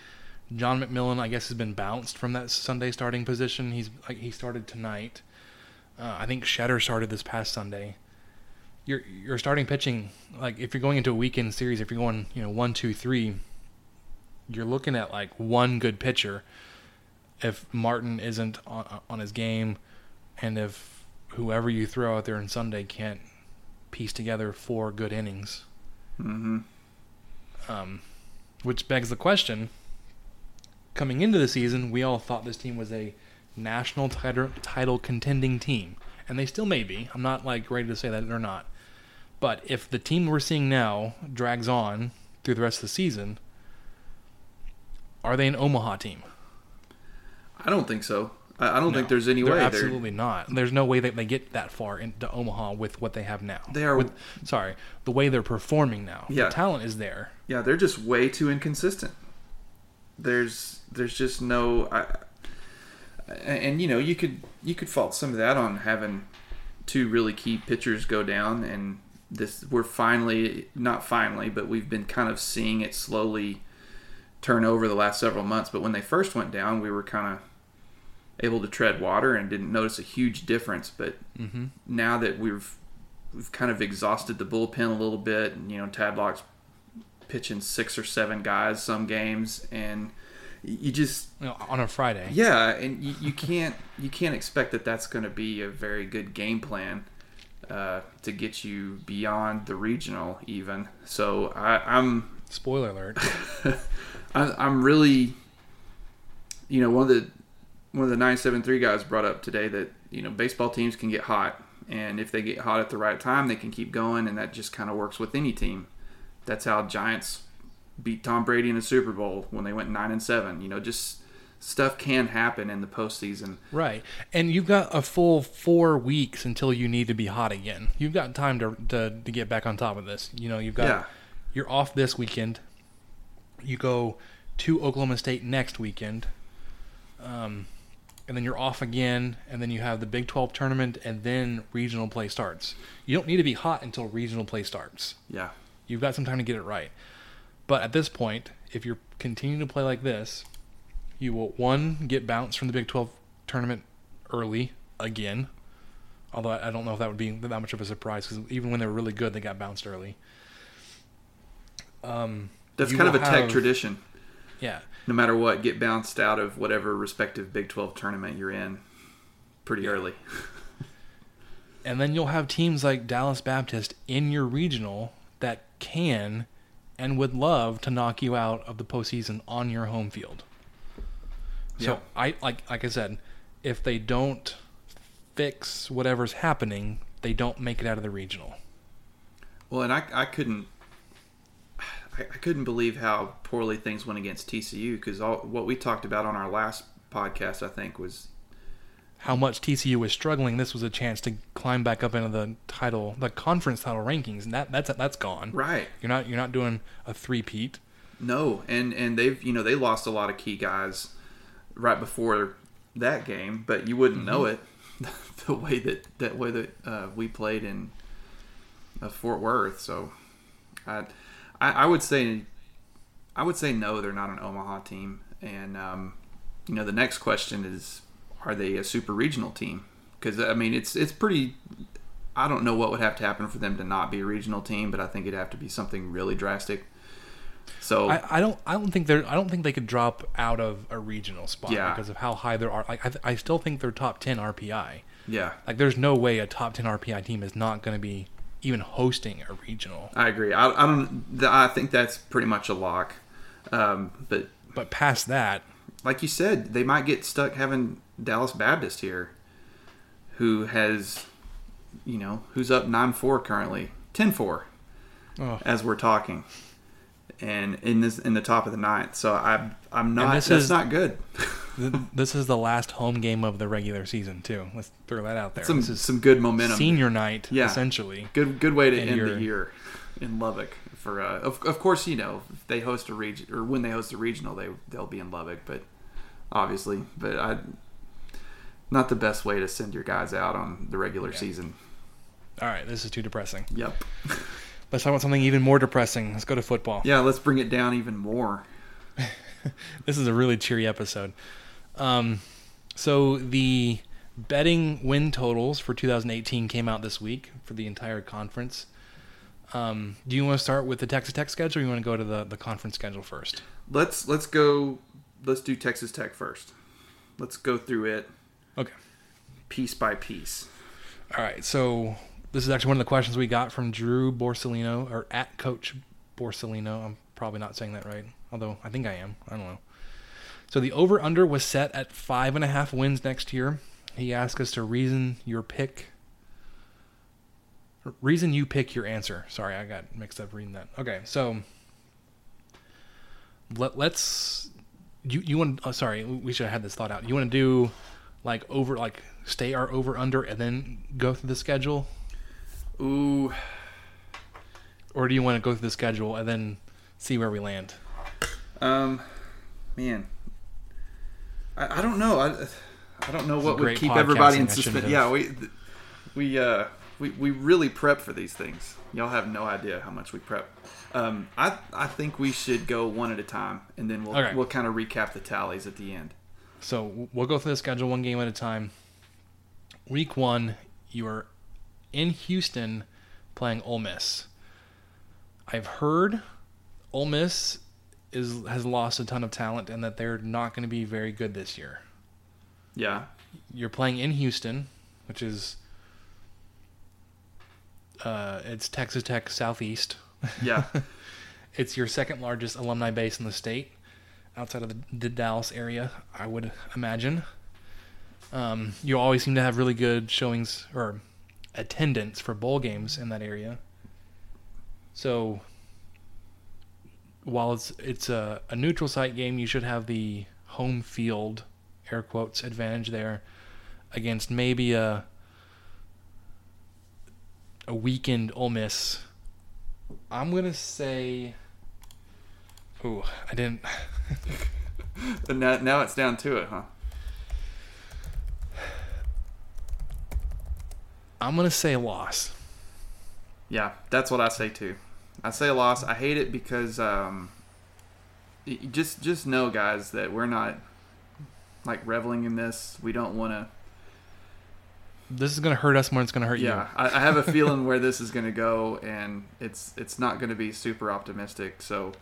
[SPEAKER 1] John McMillon, I guess, has been bounced from that Sunday starting position. He's like he started tonight. Uh, I think Shetter started this past Sunday. You're you're starting pitching like if you're going into a weekend series, if you're going you know one two three, you're looking at like one good pitcher. If Martin isn't on on his game, and if whoever you throw out there on Sunday can't piece together four good innings,
[SPEAKER 2] Mm-hmm.
[SPEAKER 1] um, which begs the question. Coming into the season, we all thought this team was a national title, title contending team, and they still may be. I'm not like ready to say that they're not. But if the team we're seeing now drags on through the rest of the season, are they an Omaha team?
[SPEAKER 2] I don't think so. I, I don't
[SPEAKER 1] No,
[SPEAKER 2] think there's any
[SPEAKER 1] they're
[SPEAKER 2] way. They're-
[SPEAKER 1] Absolutely not. There's no way that they get that far into Omaha with what they have now.
[SPEAKER 2] They are-
[SPEAKER 1] With, sorry, the way they're performing now.
[SPEAKER 2] Yeah.
[SPEAKER 1] The talent is there.
[SPEAKER 2] yeah, they're just way too inconsistent. There's there's just no, I, and, and you know you could you could fault some of that on having two really key pitchers go down, and this we're finally not finally, but we've been kind of seeing it slowly turn over the last several months. But when they first went down, we were kind of able to tread water and didn't notice a huge difference. But
[SPEAKER 1] Mm-hmm.
[SPEAKER 2] now that we've we've kind of exhausted the bullpen a little bit, and you know Tadlock's pitching six or seven guys some games, and you just
[SPEAKER 1] You know, on a Friday.
[SPEAKER 2] yeah, and you, you can't you can't expect that that's going to be a very good game plan uh, to get you beyond the regional even. So I, I'm
[SPEAKER 1] Spoiler alert.
[SPEAKER 2] I, I'm really, you know, one of the one of the nine seven three guys brought up today that you know baseball teams can get hot, And if they get hot at the right time, they can keep going, and that just kind of works with any team. That's how Giants beat Tom Brady in the Super Bowl when they went nine and seven. You know, just stuff can happen in the postseason.
[SPEAKER 1] Right. And you've got a full four weeks until you need to be hot again. You've got time to, to, to get back on top of this. You know, you've got,
[SPEAKER 2] Yeah.
[SPEAKER 1] you're off this weekend. You go to Oklahoma State next weekend. Um, and then you're off again. And then you have the Big 12 tournament and then regional play starts. You don't need to be hot until regional play starts.
[SPEAKER 2] Yeah.
[SPEAKER 1] You've got some time to get it right. But at this point, if you're continuing to play like this, you will one get bounced from the Big 12 tournament early again. Although I don't know if that would be that much of a surprise because even when they were really good, they got bounced early. Um,
[SPEAKER 2] That's kind of a tech
[SPEAKER 1] have-
[SPEAKER 2] tradition.
[SPEAKER 1] Yeah,
[SPEAKER 2] No matter what, get bounced out of whatever respective Big 12 tournament you're in pretty early.
[SPEAKER 1] and then you'll have teams like Dallas Baptist in your regional that can and would love to knock you out of the postseason on your home field. So
[SPEAKER 2] Yeah.
[SPEAKER 1] I like like I said, if they don't fix whatever's happening, they don't make it out of the regional.
[SPEAKER 2] Well, and I, I couldn't I, I couldn't believe how poorly things went against TCU because all what we talked about on our last podcast, I think, was
[SPEAKER 1] How much TCU was struggling, this was a chance to climb back up into the title, the conference title rankings, and that that's that's gone.
[SPEAKER 2] right.
[SPEAKER 1] You're not you're not doing a three-peat.
[SPEAKER 2] No, and and they've you know they lost a lot of key guys right before that game, but you wouldn't know it the way that that way that uh, we played in uh, Fort Worth. So I, I I would say I would say no, they're not an Omaha team, and um, you know the next question is are they a super regional team? Because I mean it's it's pretty. I don't know what would have to happen for them to not be a regional team, but I think it'd have to be something really drastic. So
[SPEAKER 1] I, I don't I don't think they're I don't think they could drop out of a regional spot
[SPEAKER 2] Yeah.
[SPEAKER 1] because of how high they are. Like I, I still think they're top ten RPI.
[SPEAKER 2] yeah,
[SPEAKER 1] Like there's no way a top ten RPI team is not going to be even hosting a regional.
[SPEAKER 2] I agree. I, I don't. I think that's pretty much a lock. Um, but
[SPEAKER 1] But past that,
[SPEAKER 2] like you said, they might get stuck having Dallas Baptist here, who has, you know, who's up nine four currently, 10-4
[SPEAKER 1] Oh.
[SPEAKER 2] as we're talking, and in this in the top of the ninth. So I'm I'm not.
[SPEAKER 1] this
[SPEAKER 2] That's
[SPEAKER 1] is-
[SPEAKER 2] not good.
[SPEAKER 1] this is the last home game of the regular season too. Let's throw that out there.
[SPEAKER 2] some
[SPEAKER 1] this is
[SPEAKER 2] some good momentum.
[SPEAKER 1] senior night
[SPEAKER 2] Yeah.
[SPEAKER 1] essentially.
[SPEAKER 2] Good good way to
[SPEAKER 1] And
[SPEAKER 2] end the year in Lubbock. For uh, of, of course you know if they host a region or when they host a regional they they'll be in Lubbock, but obviously, but I not the best way to send your guys out on the regular season.
[SPEAKER 1] All right, this is too depressing.
[SPEAKER 2] Yep.
[SPEAKER 1] Let's talk about something even more depressing. Let's go to football.
[SPEAKER 2] Yeah, let's bring it down even more.
[SPEAKER 1] This is a really cheery episode. Um, so the betting win totals for 2018 came out this week for the entire conference. Um, do you want to start with the Texas Tech schedule, or you want to go to the, the conference schedule first?
[SPEAKER 2] Let's let's go. Let's do Texas Tech first. Let's go through it
[SPEAKER 1] Okay.
[SPEAKER 2] piece by piece.
[SPEAKER 1] All right. So this is actually one of the questions we got from Drew Borsellino, or at Coach Borsellino. I'm probably not saying that right, although I think I am. I don't know. So the over under was set at five and a half wins next year. He asked us to reason your pick. Reason you pick your answer. Sorry, I got mixed up reading that. Okay, so let, let's. You you want? Oh, sorry, we should have had this thought out. You want to do like over like stay our over under and then go through the schedule,
[SPEAKER 2] Ooh,
[SPEAKER 1] or do you want to go through the schedule and then see where we land?
[SPEAKER 2] um, man, I, I don't know. I I don't know what would keep everybody in
[SPEAKER 1] podcasting. I shouldn't
[SPEAKER 2] suspense. Yeah, we we uh we, we really prep for these things. Y'all have no idea how much we prep. Um, I I think we should go one at a time, and then we'll we'll kind of recap the tallies at the end.
[SPEAKER 1] So we'll go through the schedule one game at a time. Week one, you are in Houston playing Ole Miss. I've heard Ole Miss is has lost a ton of talent and that they're not going to be very good this year.
[SPEAKER 2] Yeah,
[SPEAKER 1] You're playing in Houston, which is uh, it's Texas Tech Southeast.
[SPEAKER 2] yeah,
[SPEAKER 1] It's your second largest alumni base in the state, outside of the, the Dallas area, I would imagine. Um, you always seem to have really good showings or attendance for bowl games in that area. So while it's it's a, a neutral site game, you should have the home field air quotes advantage there against maybe a a weakened Ole Miss. I'm gonna say. Ooh, I didn't.
[SPEAKER 2] Now, now it's down to it, huh?
[SPEAKER 1] I'm gonna say loss.
[SPEAKER 2] Yeah, that's what I say too. I say a loss. I hate it because um, just just know, guys, that we're not like reveling in this. We don't want to.
[SPEAKER 1] This is gonna hurt us more than it's gonna hurt you.
[SPEAKER 2] Yeah, I, I have a feeling where this is going to go, and it's it's not going to be super optimistic. So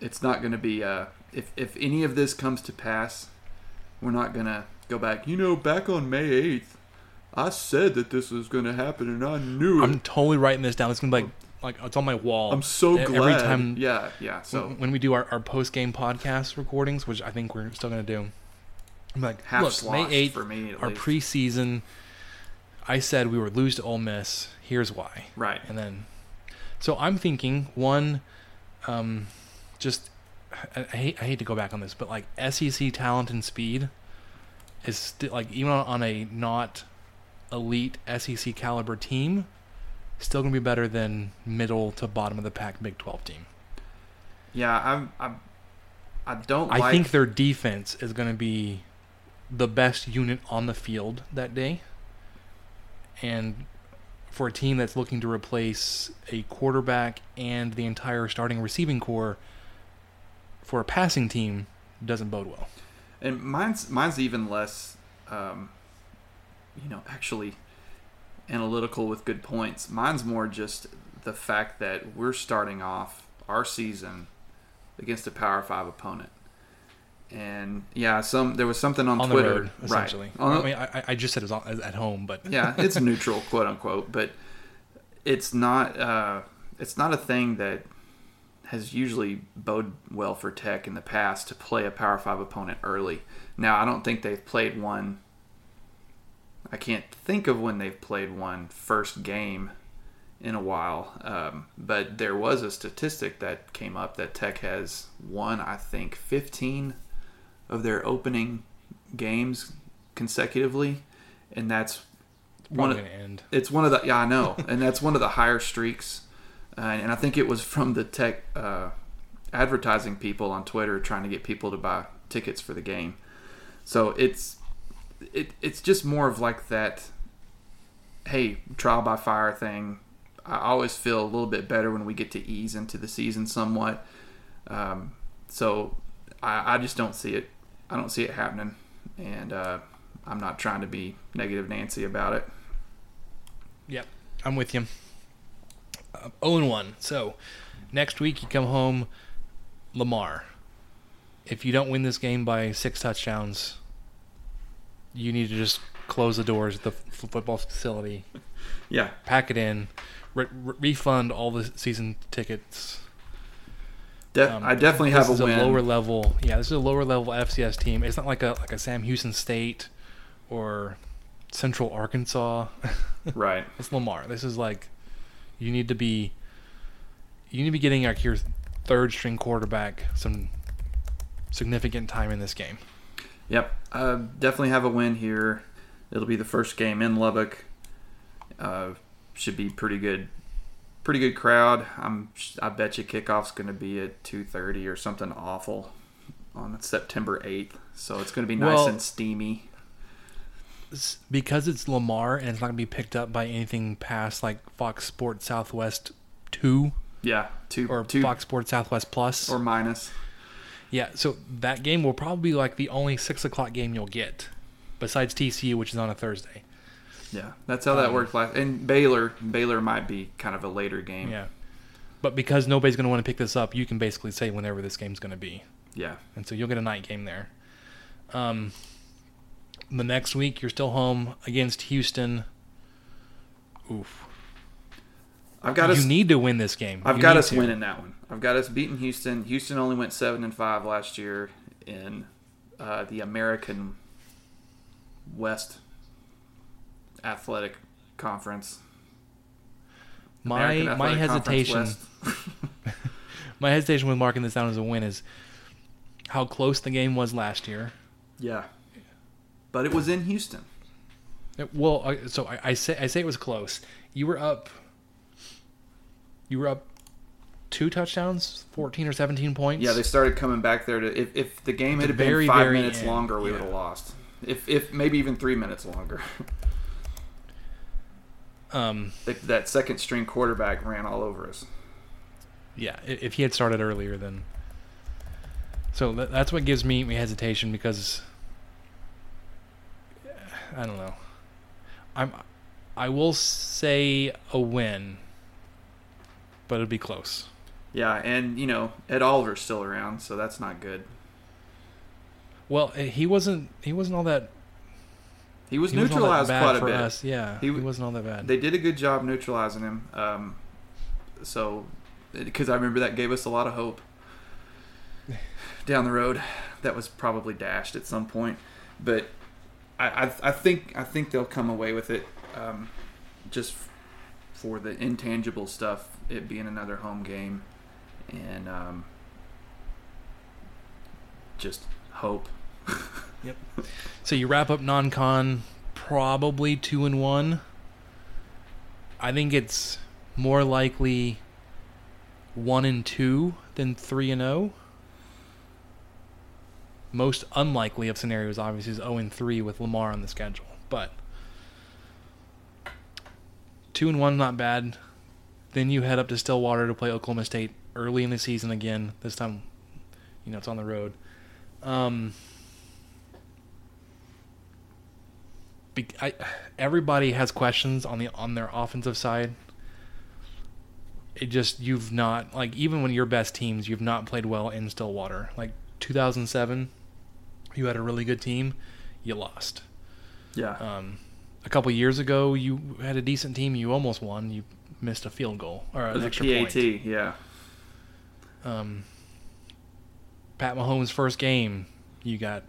[SPEAKER 2] it's not going to be. Uh, if if any of this comes to pass, we're not going to go back. You know, back on May eighth, I said that this was going to happen, and I knew it.
[SPEAKER 1] I'm totally writing this down. It's gonna be like like it's on my wall.
[SPEAKER 2] I'm so glad.
[SPEAKER 1] Every time
[SPEAKER 2] yeah, yeah. So
[SPEAKER 1] when- when we do our, our post game podcast recordings, which I think we're still gonna do. I'm like,
[SPEAKER 2] half
[SPEAKER 1] look, May 8th,
[SPEAKER 2] for me.
[SPEAKER 1] Our
[SPEAKER 2] least.
[SPEAKER 1] preseason. I said we would lose to Ole Miss. Here's why.
[SPEAKER 2] right.
[SPEAKER 1] And then, so I'm thinking one, um, just I, I hate I hate to go back on this, but like SEC talent and speed is still like even on, on a not elite SEC caliber team, still gonna be better than middle to bottom of the pack Big 12 team.
[SPEAKER 2] Yeah, I'm. I'm I don't
[SPEAKER 1] I
[SPEAKER 2] like.
[SPEAKER 1] think their defense is gonna be the best unit on the field that day. And for a team that's looking to replace a quarterback and the entire starting receiving core for a passing team doesn't bode well.
[SPEAKER 2] and mine's mine's even less. Um, you know, actually analytical with good points. Mine's more just the fact that we're starting off our season against a Power Five opponent. And yeah, some there was something on,
[SPEAKER 1] On
[SPEAKER 2] Twitter,
[SPEAKER 1] road, essentially.
[SPEAKER 2] Right.
[SPEAKER 1] I mean, I, I just said it was at home, but
[SPEAKER 2] yeah, it's neutral, quote unquote, but it's not uh, it's not a thing that has usually bode well for Tech in the past to play a Power Five opponent early. Now, I don't think they've played one. I can't think of when they've played one first game in a while, um, but there was a statistic that came up that Tech has won, I think, 15 of their opening games consecutively, and that's one of,
[SPEAKER 1] end.
[SPEAKER 2] it's one of the yeah I know, and that's one of the higher streaks, uh, and I think it was from the tech uh, advertising people on Twitter trying to get people to buy tickets for the game. So it's it it's just more of like that. Hey, trial by fire thing. I always feel a little bit better when we get to ease into the season somewhat. Um, so I, I just don't see it. I don't see it happening, and uh, I'm not trying to be negative Nancy about it.
[SPEAKER 1] Yep, I'm with you. Uh, 0 and 1. So, next week you come home, Lamar. If you don't win this game by six touchdowns, you need to just close the doors at the f- football facility,
[SPEAKER 2] Yeah,
[SPEAKER 1] pack it in, re- re- refund all the season tickets.
[SPEAKER 2] De-
[SPEAKER 1] Um,
[SPEAKER 2] I definitely
[SPEAKER 1] this
[SPEAKER 2] have
[SPEAKER 1] is
[SPEAKER 2] a win.
[SPEAKER 1] lower level. Yeah, this is a lower level FCS team. It's not like a like a Sam Houston State or Central Arkansas.
[SPEAKER 2] right.
[SPEAKER 1] It's Lamar. This is like you need to be you need to be getting like your third string quarterback some significant time in this game.
[SPEAKER 2] Yep. Uh, definitely have a win here. It'll be the first game in Lubbock. Uh, should be pretty good. Pretty good crowd. I'm. I bet you kickoff's going to be at 2:30 or something awful on September 8th. So it's going to be nice
[SPEAKER 1] Well-
[SPEAKER 2] and steamy.
[SPEAKER 1] Because it's Lamar and it's not going to be picked up by anything past like Fox Sports Southwest 2
[SPEAKER 2] Yeah, two
[SPEAKER 1] or
[SPEAKER 2] two
[SPEAKER 1] Fox Sports Southwest Plus.
[SPEAKER 2] or minus.
[SPEAKER 1] Yeah, so that game will probably be like the only 6 o'clock game you'll get besides TCU, which is on a Thursday.
[SPEAKER 2] Yeah, that's how that
[SPEAKER 1] Um,
[SPEAKER 2] worked last. And Baylor, Baylor might be kind of a later game.
[SPEAKER 1] Yeah. But because nobody's going to want to pick this up, you can basically say whenever this game's going to be.
[SPEAKER 2] Yeah.
[SPEAKER 1] and so you'll get a night game there. Um, the next week you're still home against Houston. Oof!
[SPEAKER 2] I've got
[SPEAKER 1] you
[SPEAKER 2] us.
[SPEAKER 1] need to win this game.
[SPEAKER 2] I've
[SPEAKER 1] You
[SPEAKER 2] got us
[SPEAKER 1] to.
[SPEAKER 2] winning that one. I've got us beating Houston. Houston only went seven and five last year in uh, the American West Athletic Conference.
[SPEAKER 1] My
[SPEAKER 2] American
[SPEAKER 1] my hesitation my hesitation with marking this down as a win is how close the game was last year.
[SPEAKER 2] Yeah. But it was in Houston.
[SPEAKER 1] It- well, so I, I say I say it was close. You were up. You were up two touchdowns, fourteen or seventeen points.
[SPEAKER 2] Yeah, they started coming back there to. If, if the game had
[SPEAKER 1] the
[SPEAKER 2] been
[SPEAKER 1] very,
[SPEAKER 2] five
[SPEAKER 1] very
[SPEAKER 2] minutes
[SPEAKER 1] end,
[SPEAKER 2] longer, we
[SPEAKER 1] yeah.
[SPEAKER 2] would have lost. If if maybe even three minutes longer.
[SPEAKER 1] Um,
[SPEAKER 2] They- that second string quarterback ran all over us.
[SPEAKER 1] yeah. If he had started earlier, then. So that's what gives me, me hesitation because. I don't know. I'm. I will say a win, but it'd be close.
[SPEAKER 2] Yeah, and you know Ed Oliver's still around, so that's not good.
[SPEAKER 1] Well, eh, he wasn't. He wasn't all that.
[SPEAKER 2] He was
[SPEAKER 1] He wasn't all that
[SPEAKER 2] neutralized quite a bit.
[SPEAKER 1] us. Yeah,
[SPEAKER 2] He
[SPEAKER 1] he, wasn't all that bad.
[SPEAKER 2] They did a good job neutralizing him. Um, so, because I remember that gave us a lot of hope down the road. That was probably dashed at some point, but I, I, I think I think they'll come away with it. Um, just for the intangible stuff, it being another home game, and um, just hope. Yep.
[SPEAKER 1] So you wrap up non-con probably two and one. I think it's more likely one and two than three and zero. Most unlikely of scenarios, obviously, is zero and three with Lamar on the schedule, but two and one not bad. Then you head up to Stillwater to play Oklahoma State early in the season again. This time, you know, it's on the road. Um, be, I, everybody has questions on the on their offensive side. It just you've not like even when your best teams, you've not played well in Stillwater. Like 2007, you had a really good team, you lost.
[SPEAKER 2] Yeah.
[SPEAKER 1] Um, a couple years ago, you had a decent team, you almost won. You missed a field goal or an extra
[SPEAKER 2] PAT.
[SPEAKER 1] point.
[SPEAKER 2] Yeah.
[SPEAKER 1] Um, Pat Mahomes' first game, you got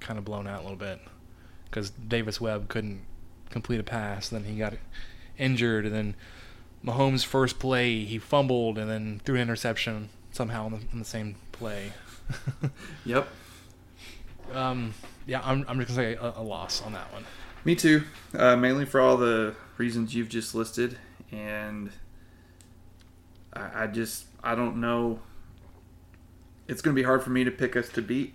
[SPEAKER 1] kind of blown out a little bit because Davis Webb couldn't complete a pass. Then he got injured, and then Mahomes' first play, he fumbled and then threw an interception somehow in the, in the same play.
[SPEAKER 2] Yep.
[SPEAKER 1] Um, yeah, I'm, I'm just gonna say a, a loss on that one.
[SPEAKER 2] Me too. Uh, mainly for all the reasons you've just listed, and I, I just I don't know. It's going to be hard for me to pick us to beat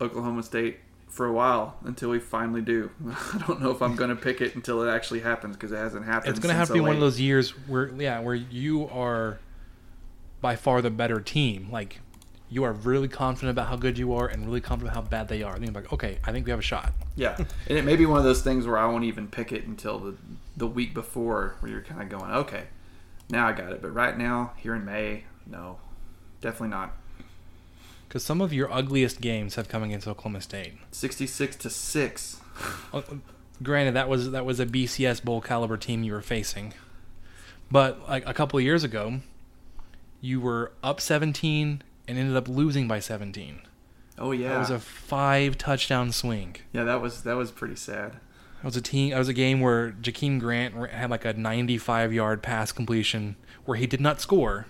[SPEAKER 2] Oklahoma State for a while until we finally do. I don't know if I'm going to pick it until it actually happens because it hasn't happened.
[SPEAKER 1] It's gonna have to be one of those years where yeah, where you are by far the better team. Like you are really confident about how good you are and really confident how bad they are. Then you're like, okay, I think we have a shot.
[SPEAKER 2] Yeah, and it may be one of those things where I won't even pick it until the the week before, where you're kind of going, okay, now I got it. But right now, here in May, no, definitely not.
[SPEAKER 1] Because some of your ugliest games have come against Oklahoma State.
[SPEAKER 2] Sixty-six to six.
[SPEAKER 1] Uh, Granted, that was that was a BCS bowl caliber team you were facing, but like a couple of years ago, you were up 17 and ended up losing by 17.
[SPEAKER 2] Oh yeah,
[SPEAKER 1] That was a five touchdown swing.
[SPEAKER 2] yeah. That was that was pretty sad.
[SPEAKER 1] That was a team. That was a game where Jakeem Grant had like a 95 yard pass completion where he did not score.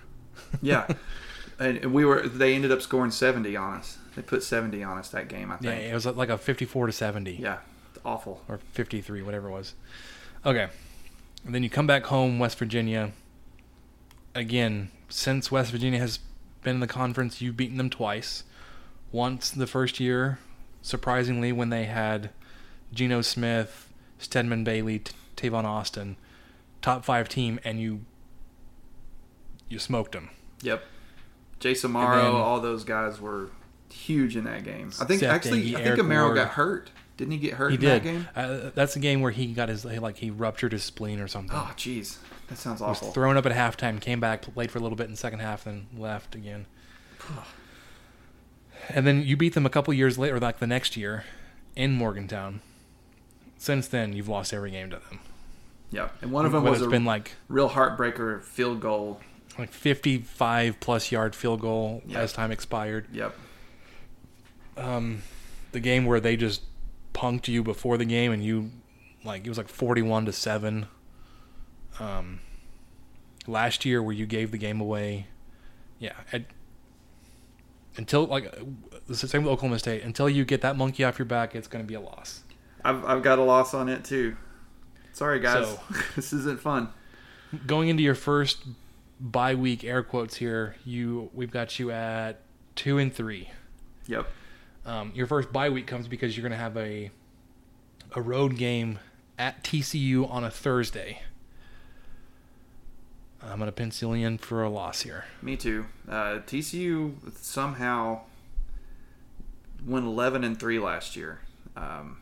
[SPEAKER 2] Yeah, and we were. They ended up scoring seventy on us. They put seventy on us that game. I think.
[SPEAKER 1] Yeah, it was uh, like a 54 to 70.
[SPEAKER 2] Yeah, it's awful.
[SPEAKER 1] or 53, whatever it was. Okay. And then you come back home, West Virginia. Again, since West Virginia has been in the conference, you've beaten them twice. Once the first year, surprisingly, when they had Geno Smith, Stedman Bailey, T- Tavon Austin, top five team, and you you smoked them.
[SPEAKER 2] Yep. Jace
[SPEAKER 1] Amaro,
[SPEAKER 2] all those guys were huge in that game. I think
[SPEAKER 1] Seth
[SPEAKER 2] actually, I think
[SPEAKER 1] Eric
[SPEAKER 2] Amaro
[SPEAKER 1] Ward.
[SPEAKER 2] got hurt. Didn't he get hurt
[SPEAKER 1] He
[SPEAKER 2] in
[SPEAKER 1] did.
[SPEAKER 2] that game?
[SPEAKER 1] Uh, that's the game where he got his like he ruptured his spleen or something.
[SPEAKER 2] Oh, jeez, that sounds
[SPEAKER 1] was
[SPEAKER 2] awful.
[SPEAKER 1] thrown up at halftime, came back, played for a little bit in the second half, then left again. and then you beat them a couple years later, like the next year, in Morgantown. Since then, you've lost every game to them.
[SPEAKER 2] yeah, and one of them
[SPEAKER 1] Whether
[SPEAKER 2] was
[SPEAKER 1] it's
[SPEAKER 2] a
[SPEAKER 1] been like
[SPEAKER 2] real heartbreaker field goal.
[SPEAKER 1] like 55 plus yard field goal
[SPEAKER 2] Yeah.
[SPEAKER 1] as time expired.
[SPEAKER 2] Yep.
[SPEAKER 1] Um, the game where they just punked you before the game and you like it was like 41 to 7 um, last year where you gave the game away. Yeah, I, until like the same with Oklahoma State. Until you get that monkey off your back, it's going to be a loss.
[SPEAKER 2] I've I've got a loss on it too. Sorry guys,
[SPEAKER 1] So-
[SPEAKER 2] this isn't fun.
[SPEAKER 1] Going into your first bye week, air quotes here, you we've got you at two and three.
[SPEAKER 2] Yep.
[SPEAKER 1] Um, your first bye week comes because you're going to have a a road game at TCU on a Thursday. I'm going to pencil in for a loss here.
[SPEAKER 2] Me too. Uh, TCU somehow went 11 and three last year. Um,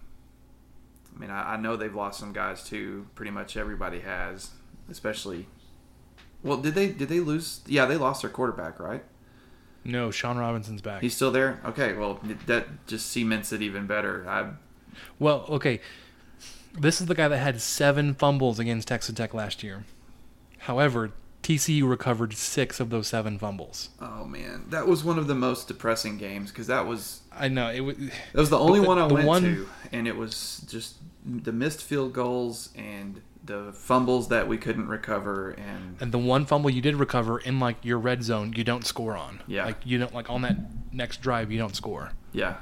[SPEAKER 2] I mean, I, I know they've lost some guys too. Pretty much everybody has, especially. Well, did they did they lose? Yeah, they lost their quarterback, right?
[SPEAKER 1] No, Shawn Robinson's back.
[SPEAKER 2] He's still there. Okay, well that just cements it even better. I,
[SPEAKER 1] Well, okay. This is the guy that had seven fumbles against Texas Tech last year. However, TCU recovered six of those seven fumbles.
[SPEAKER 2] oh man, that was one of the most depressing games because that was
[SPEAKER 1] I know it was.
[SPEAKER 2] That was the only
[SPEAKER 1] the-
[SPEAKER 2] one I went
[SPEAKER 1] one-
[SPEAKER 2] to, and it was just the missed field goals and the fumbles that we couldn't recover. And
[SPEAKER 1] And the one fumble you did recover in like your red zone, you don't score on.
[SPEAKER 2] Yeah.
[SPEAKER 1] Like you don't like on that next drive, you don't score.
[SPEAKER 2] yeah,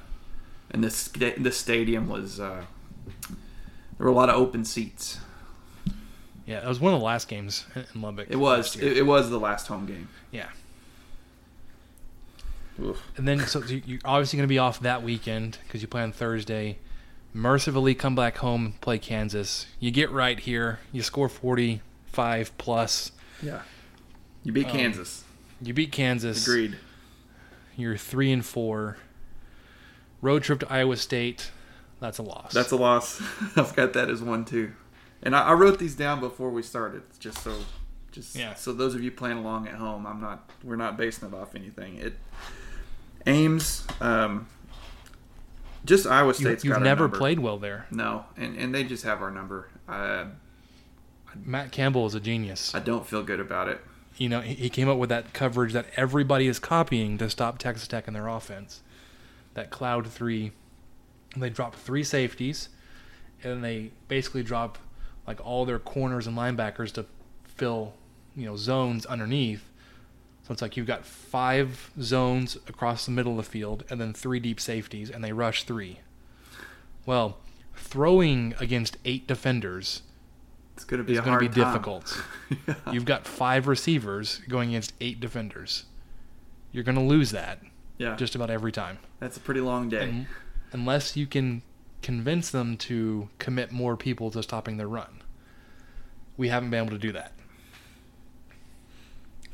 [SPEAKER 2] and this the stadium was uh, there were a lot of open seats.
[SPEAKER 1] Yeah, it was one of the last games in- in Lubbock.
[SPEAKER 2] It was it, it was the last home game.
[SPEAKER 1] yeah.
[SPEAKER 2] Oof.
[SPEAKER 1] And then so you're obviously going to be off that weekend because you play on Thursday. Mercifully come back home, play Kansas. You get right here. You score 45 plus.
[SPEAKER 2] Yeah, you beat
[SPEAKER 1] Um,
[SPEAKER 2] Kansas.
[SPEAKER 1] You beat Kansas.
[SPEAKER 2] Agreed.
[SPEAKER 1] You're three and four. Road trip to Iowa State. That's a loss.
[SPEAKER 2] That's a loss. I've got that as one too, and I, I wrote these down before we started, just so, just
[SPEAKER 1] Yeah.
[SPEAKER 2] so those of you playing along at home, I'm not, we're not basing it off anything. It Ames, um, just Iowa
[SPEAKER 1] you,
[SPEAKER 2] State's
[SPEAKER 1] you've
[SPEAKER 2] our
[SPEAKER 1] never played well there.
[SPEAKER 2] No, and and they just have our number. Uh,
[SPEAKER 1] Matt Campbell is a genius.
[SPEAKER 2] I don't feel good about it.
[SPEAKER 1] you know, he he came up with that coverage that everybody is copying to stop Texas Tech in their offense. That cloud three, they drop three safeties, and they basically drop like all their corners and linebackers to fill, you know, zones underneath. So it's like you've got five zones across the middle of the field, and then three deep safeties, and they rush three. Well, throwing against eight defenders
[SPEAKER 2] It's going to be
[SPEAKER 1] is going to be difficult. You've got five receivers going against eight defenders. You're going to lose that
[SPEAKER 2] Yeah,
[SPEAKER 1] just about every time,
[SPEAKER 2] that's a pretty long day.
[SPEAKER 1] Un- unless you can convince them to commit more people to stopping their run. We haven't been able to do that.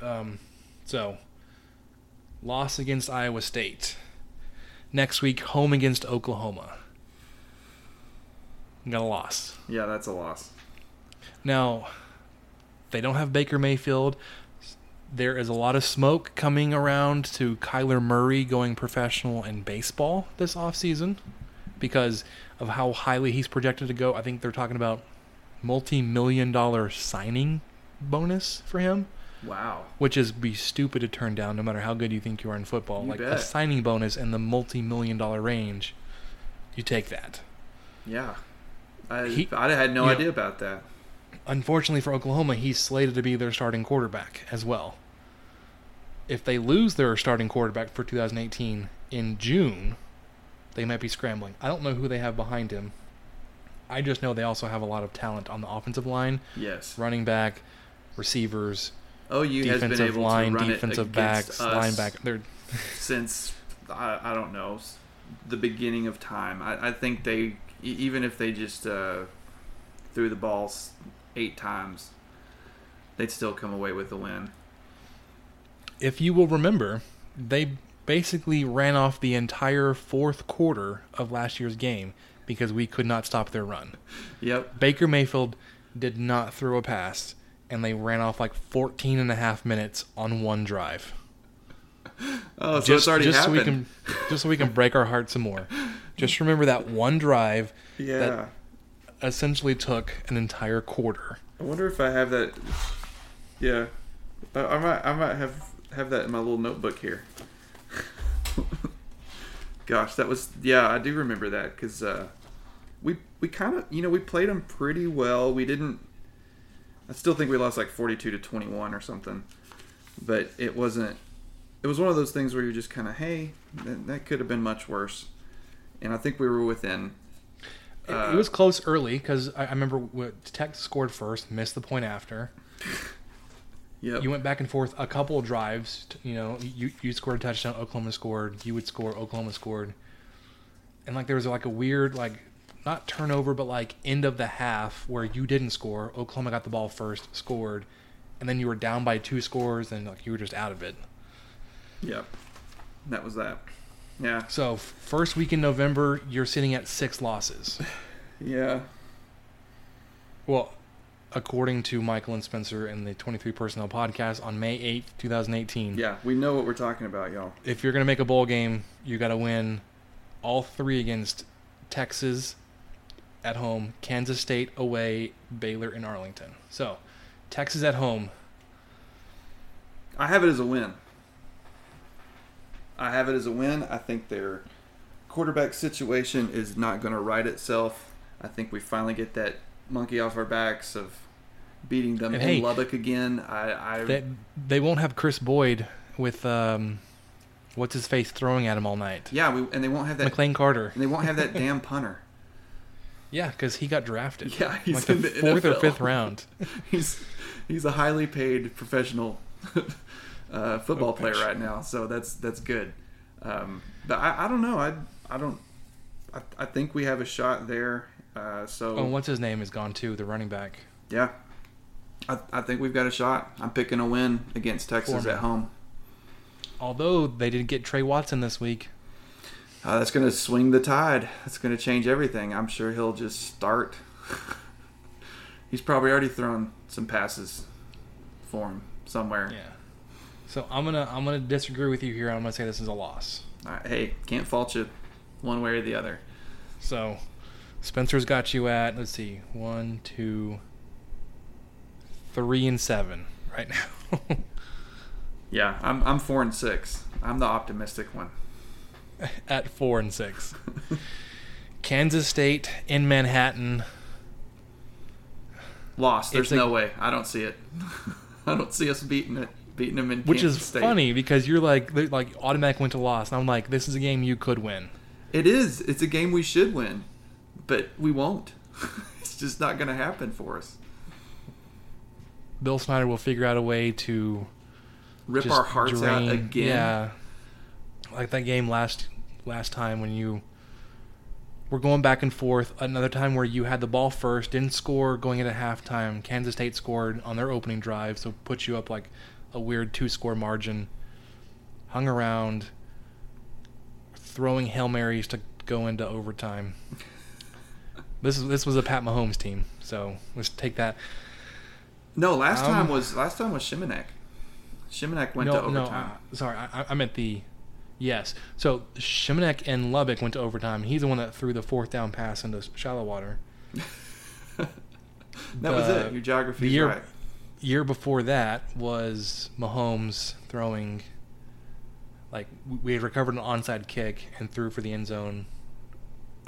[SPEAKER 1] Um, so, loss against Iowa State. Next week, home against Oklahoma. Got a loss.
[SPEAKER 2] yeah, that's a loss.
[SPEAKER 1] Now, they don't have Baker Mayfield. There is a lot of smoke coming around to Kyler Murray going professional in baseball this offseason because of how highly he's projected to go. I think they're talking about multi-million dollar signing bonus for him,
[SPEAKER 2] Wow.
[SPEAKER 1] which is be stupid to turn down no matter how good you think you are in football.
[SPEAKER 2] You
[SPEAKER 1] like a signing bonus in the multi-million dollar range, you take that.
[SPEAKER 2] Yeah. I,
[SPEAKER 1] He-
[SPEAKER 2] I had no
[SPEAKER 1] you know-
[SPEAKER 2] idea about that.
[SPEAKER 1] unfortunately for Oklahoma, he's slated to be their starting quarterback as well. If they lose their starting quarterback for 2018 in June, they might be scrambling. I don't know who they have behind him. I just know they also have a lot of talent on the offensive line,
[SPEAKER 2] Yes.
[SPEAKER 1] running back, receivers,
[SPEAKER 2] OU has been
[SPEAKER 1] defensive
[SPEAKER 2] able
[SPEAKER 1] line,
[SPEAKER 2] to run
[SPEAKER 1] defensive
[SPEAKER 2] it
[SPEAKER 1] backs, linebacker.
[SPEAKER 2] Since I, I don't know the beginning of time. I, I think they even if they just uh, threw the balls eight times, they'd still come away with the win.
[SPEAKER 1] if you will remember, they basically ran off the entire fourth quarter of last year's game because we could not stop their run.
[SPEAKER 2] Yep.
[SPEAKER 1] Baker Mayfield did not throw a pass, and they ran off like 14 and a half minutes on one drive.
[SPEAKER 2] Oh, so it's already
[SPEAKER 1] just
[SPEAKER 2] happened.
[SPEAKER 1] so we can just so we can break our hearts some more. Just remember that one drive
[SPEAKER 2] yeah.
[SPEAKER 1] that essentially took an entire quarter.
[SPEAKER 2] I wonder if I have that. Yeah. I, I might. I might have have that in my little notebook here. Gosh, that was yeah. I do remember that because uh, we we kind of you know we played them pretty well. We didn't I still think we lost like 42 to 21 or something. But it wasn't. It was one of those things where you're just kind of, hey, that, that could have been much worse. And I think we were within.
[SPEAKER 1] It-
[SPEAKER 2] Uh,
[SPEAKER 1] it was close early because I, I remember what Tech scored first, missed the point after.
[SPEAKER 2] Yep.
[SPEAKER 1] You went back and forth a couple of drives. You know, you you scored a touchdown, Oklahoma scored. You would score, Oklahoma scored. And like there was like a weird like not turnover, but like end of the half where you didn't score. Oklahoma got the ball first, scored, and then you were down by two scores, and like you were just out of it.
[SPEAKER 2] Yep. That was that. Yeah.
[SPEAKER 1] So first week in November, you're sitting at six losses.
[SPEAKER 2] Yeah.
[SPEAKER 1] Well, according to Michael and Spencer in the 23 Personnel podcast on May 8th, 2018.
[SPEAKER 2] Yeah. We know what we're talking about, y'all.
[SPEAKER 1] If you're going to make a bowl game, you got to win all three against Texas at home, Kansas State away, Baylor in Arlington. So, Texas at home.
[SPEAKER 2] I have it as a win. I have it as a win. I think their quarterback situation is not going to right itself. I think we finally get that monkey off our backs of beating them
[SPEAKER 1] And
[SPEAKER 2] in
[SPEAKER 1] hey,
[SPEAKER 2] Lubbock again. I, I
[SPEAKER 1] They, they won't have Chris Boyd with um, what's his face throwing at him all night.
[SPEAKER 2] yeah, we and they won't have that.
[SPEAKER 1] McLean Carter.
[SPEAKER 2] And they won't have that damn punter.
[SPEAKER 1] Yeah, because he got drafted.
[SPEAKER 2] Yeah, he's
[SPEAKER 1] like the,
[SPEAKER 2] in the
[SPEAKER 1] fourth or fifth round.
[SPEAKER 2] he's he's a highly paid professional uh, football player
[SPEAKER 1] Coach.
[SPEAKER 2] right now, so that's that's good. Um, but I, I don't know. I I don't. I, I think we have a shot there. Uh, so
[SPEAKER 1] Oh, and what's his name is gone too, the running back.
[SPEAKER 2] yeah, I, I think we've got a shot. I'm picking a win against Texas
[SPEAKER 1] Foreman.
[SPEAKER 2] at home.
[SPEAKER 1] Although they didn't get Trey Watson this week.
[SPEAKER 2] Uh, that's going to swing the tide. That's going to change everything. I'm sure he'll just start. He's probably already thrown some passes for him somewhere.
[SPEAKER 1] Yeah. So I'm gonna I'm gonna disagree with you here. I'm gonna say this is a loss.
[SPEAKER 2] Uh, hey, can't fault you one way or the other.
[SPEAKER 1] So Spencer's got you at let's see, one, two, three, and seven right now.
[SPEAKER 2] Yeah, I'm I'm four and six. I'm the optimistic one.
[SPEAKER 1] at four and six. Kansas State in Manhattan.
[SPEAKER 2] Lost. There's
[SPEAKER 1] a-
[SPEAKER 2] no way. I don't see it. I don't see us beating it, beating them in
[SPEAKER 1] Which
[SPEAKER 2] Kansas
[SPEAKER 1] is
[SPEAKER 2] State.
[SPEAKER 1] funny because you're like like automatic went to loss. And I'm like, this is a game you could win.
[SPEAKER 2] It is. It's a game we should win, but we won't. it's just not going to happen for us.
[SPEAKER 1] Bill Snyder will figure out a way to
[SPEAKER 2] Rip our hearts out again.
[SPEAKER 1] Yeah, like that game last last time when you were going back and forth. Another time where you had the ball first, didn't score going into halftime. Kansas State scored on their opening drive, so put you up like a weird two score margin. Hung around, throwing hail marys to go into overtime. This is this was a Pat Mahomes team, so let's take that.
[SPEAKER 2] No, last
[SPEAKER 1] Um,
[SPEAKER 2] time was last time was Shimonek. Shimonek went to overtime.
[SPEAKER 1] uh, sorry, I, I meant the. Yes. So Shimonek and Lubbock went to overtime. He's the one that threw the fourth down pass into shallow water.
[SPEAKER 2] that was it. Your geography
[SPEAKER 1] the year
[SPEAKER 2] right.
[SPEAKER 1] year before that was Mahomes throwing. Like we had recovered an onside kick and threw for the end zone,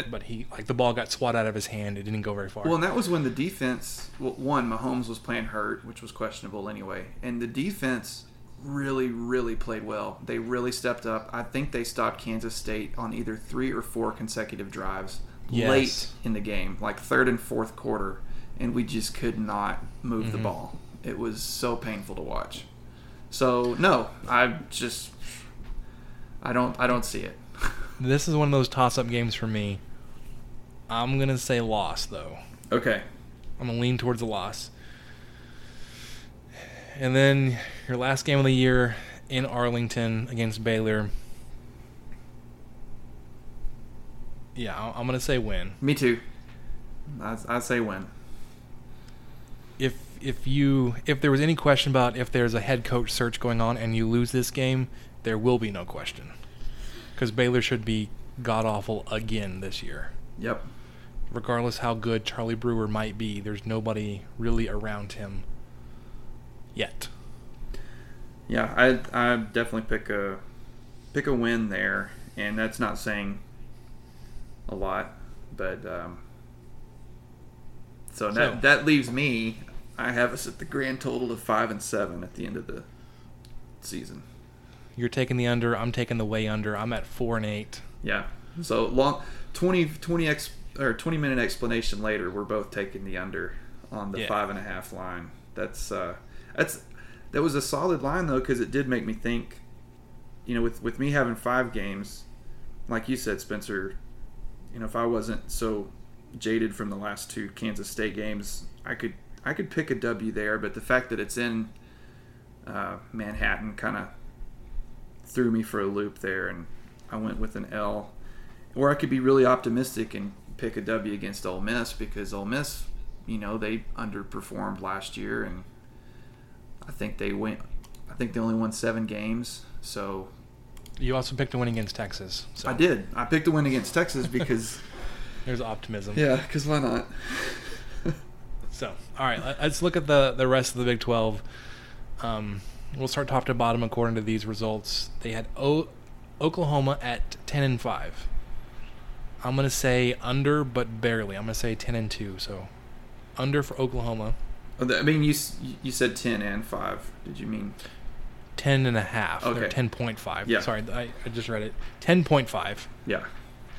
[SPEAKER 1] but he like the ball got swat out of his hand. It didn't go very far.
[SPEAKER 2] Well, and that was when the defense, well, one, Mahomes was playing hurt, which was questionable anyway. And the defense really, really played well. They really stepped up. I think they stopped Kansas State on either three or four consecutive drives
[SPEAKER 1] Yes.
[SPEAKER 2] late in the game, like third and fourth quarter. And we just could not move
[SPEAKER 1] Mm-hmm.
[SPEAKER 2] the ball. It was so painful to watch. So, no, I just, I don't, I don't see it.
[SPEAKER 1] this is one of those toss-up games for me. I'm gonna say loss though.
[SPEAKER 2] Okay.
[SPEAKER 1] I'm gonna lean towards a loss. And then your last game of the year in Arlington against Baylor. Yeah, I- I'm gonna say win.
[SPEAKER 2] Me too. I, I say win.
[SPEAKER 1] If if you if there was any question about if there's a head coach search going on and you lose this game, there will be no question, because Baylor should be god awful again this year.
[SPEAKER 2] Yep.
[SPEAKER 1] Regardless how good Charlie Brewer might be, there's nobody really around him yet.
[SPEAKER 2] Yeah, I I definitely pick a pick a win there, and that's not saying a lot, but um, so that that leaves me. I have us at the grand total of five and seven at the end of the season.
[SPEAKER 1] You're taking the under. I'm taking the way under. I'm at four and eight.
[SPEAKER 2] Yeah. So long 20, 20 ex, or twenty minute explanation later, we're both taking the under on the
[SPEAKER 1] Yeah.
[SPEAKER 2] five and a half line. That's uh, that's that was a solid line though because it did make me think. You know, with with me having five games, like you said, Spencer. You know, if I wasn't so jaded from the last two Kansas State games, I could I could pick a W there. But the fact that it's in uh, Manhattan kind of threw me for a loop there, and I went with an L. Or I could be really optimistic and pick a W against Ole Miss because Ole Miss, you know, they underperformed last year, and I think they went. I think they only won seven games, so
[SPEAKER 1] You also picked a win against Texas. So
[SPEAKER 2] I did. I picked a win against Texas because
[SPEAKER 1] There's optimism.
[SPEAKER 2] yeah, because why not?
[SPEAKER 1] So, all right, let- let's look at the the rest of the Big 12. Um, we'll start top to bottom according to these results. They had o- Oklahoma at 10 and 5. I'm going to say under but barely. I'm going to say 10 and 2. So, under for Oklahoma,
[SPEAKER 2] I mean, you you said ten and five. Did you mean?
[SPEAKER 1] 10 and a half.
[SPEAKER 2] Okay.
[SPEAKER 1] 10.5.
[SPEAKER 2] Yeah.
[SPEAKER 1] Sorry, I, I just read it. 10.5.
[SPEAKER 2] Yeah.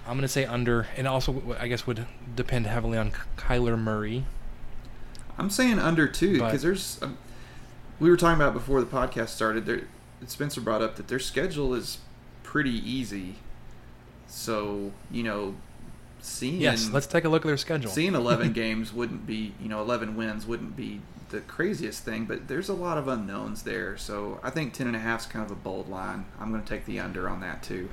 [SPEAKER 1] I'm going to say under and also i guess would depend heavily on Kyler Murray.
[SPEAKER 2] I'm saying under
[SPEAKER 1] too
[SPEAKER 2] because there's. Um, we were talking about before the podcast started. There, Spencer brought up that their schedule is pretty easy. So you know, seeing
[SPEAKER 1] Yes, let's take a look at their schedule.
[SPEAKER 2] seeing 11 games wouldn't be you know 11 wins wouldn't be the craziest thing, but there's a lot of unknowns there. So I think 10 and a half is kind of a bold line. I'm going to take the under on that too.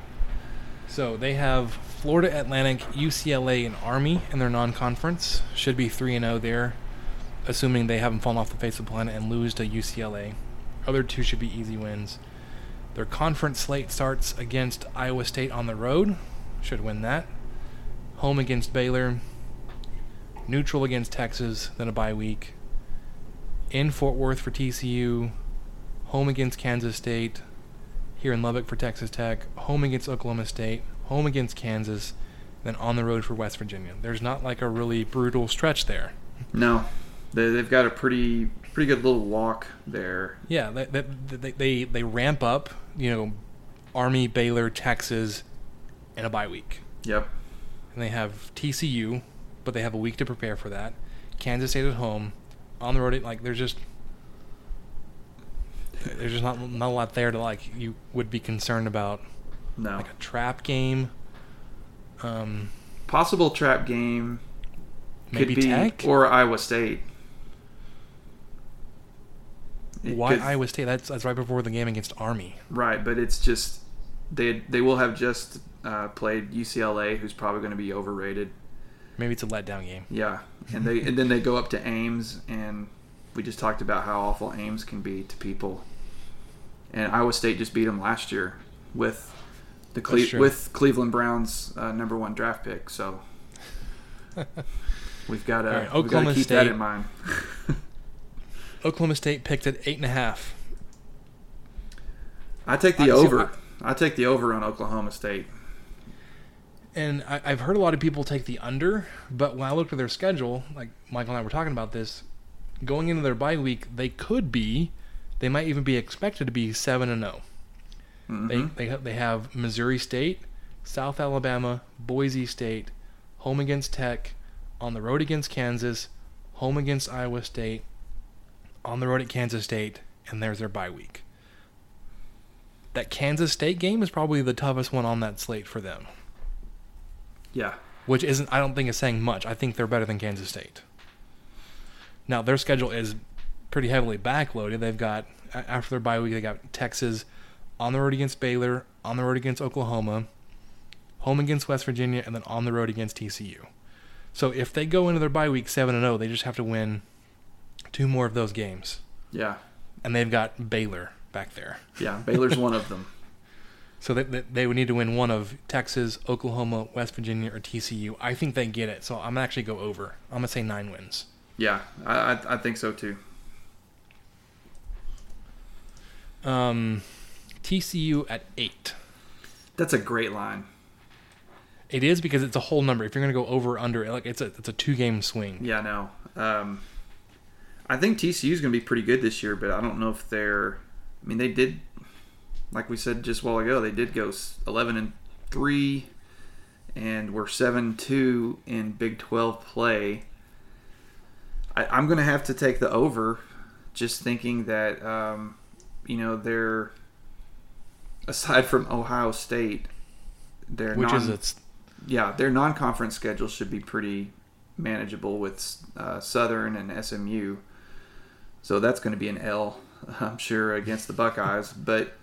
[SPEAKER 1] So they have Florida Atlantic, UCLA, and Army in their non-conference. Should be three and zero there, assuming they haven't fallen off the face of the planet and lose to UCLA. Other two should be easy wins. Their conference slate starts against Iowa State on the road. Should win that. Home against Baylor. Neutral against Texas. Then a bye week. In Fort Worth for TCU. Home against Kansas State here in Lubbock for Texas Tech, home against Oklahoma State, home against Kansas, then on the road for West Virginia. There's not like a really brutal stretch there.
[SPEAKER 2] No, they, they've got a pretty pretty good little walk there.
[SPEAKER 1] Yeah, they they, they, they, they ramp up, you know, Army, Baylor, Texas, in a bye week.
[SPEAKER 2] Yep.
[SPEAKER 1] And they have TCU, but they have a week to prepare for that. Kansas State at home, on the road. Like there's just there's just not not a lot there to like you would be concerned about
[SPEAKER 2] No.
[SPEAKER 1] like a trap game. Um,
[SPEAKER 2] Possible trap game
[SPEAKER 1] maybe
[SPEAKER 2] could be
[SPEAKER 1] Tech.
[SPEAKER 2] or Iowa State. It
[SPEAKER 1] Why Iowa State? That's that's right before the game against Army.
[SPEAKER 2] Right, but it's just they they will have just uh, played UCLA, who's probably going to be overrated.
[SPEAKER 1] Maybe it's a letdown game.
[SPEAKER 2] Yeah, and they and then they go up to Ames, and we just talked about how awful Ames can be to people. And Iowa State just beat them last year with the Cle- with Cleveland Browns uh, number one draft pick. So we've got to
[SPEAKER 1] right, Oklahoma
[SPEAKER 2] keep that
[SPEAKER 1] State.
[SPEAKER 2] in mind.
[SPEAKER 1] Oklahoma State picked at eight and a half.
[SPEAKER 2] I take the over. I take the over on Oklahoma State.
[SPEAKER 1] And I, I've heard a lot of people take the under, but when I looked at their schedule, like Michael and I were talking about this, going into their bye week, they could be, they might even be expected to be seven and zero.
[SPEAKER 2] Mhm.
[SPEAKER 1] They they they have Missouri State, South Alabama, Boise State, home against Tech, on the road against Kansas, home against Iowa State, on the road at Kansas State, and there's their bye week. That Kansas State game is probably the toughest one on that slate for them,
[SPEAKER 2] yeah,
[SPEAKER 1] which isn't I don't think is saying much. I think they're better than Kansas State. Now their schedule is pretty heavily backloaded. They've got after their bye week, they got Texas on the road against Baylor, on the road against Oklahoma, home against West Virginia, and then on the road against TCU. So if they go into their bye week seven and zero, they just have to win two more of those games,
[SPEAKER 2] yeah,
[SPEAKER 1] and they've got Baylor back there.
[SPEAKER 2] yeah. Baylor's one of them.
[SPEAKER 1] So they, they, they would need to win one of Texas, Oklahoma, West Virginia, or TCU. I think they get it. So I'm gonna actually go over. I'm gonna say nine wins.
[SPEAKER 2] Yeah, I I, I think so too.
[SPEAKER 1] Um, TCU at eight.
[SPEAKER 2] That's a great line.
[SPEAKER 1] It is because it's a whole number. If you're gonna go over or under, like it's a it's a two game swing.
[SPEAKER 2] Yeah, no. Um, I think TCU is going to be pretty good this year, but I don't know if they're. I mean, they did, like we said just a while ago, they did go 11 and three, and we're seven two in Big 12 play. I, I'm going to have to take the over, just thinking that um, you know they're aside from Ohio State, they're
[SPEAKER 1] Which
[SPEAKER 2] non,
[SPEAKER 1] is its
[SPEAKER 2] yeah, their non-conference schedule should be pretty manageable with uh, Southern and SMU. So that's going to be an L, I'm sure, against the Buckeyes. But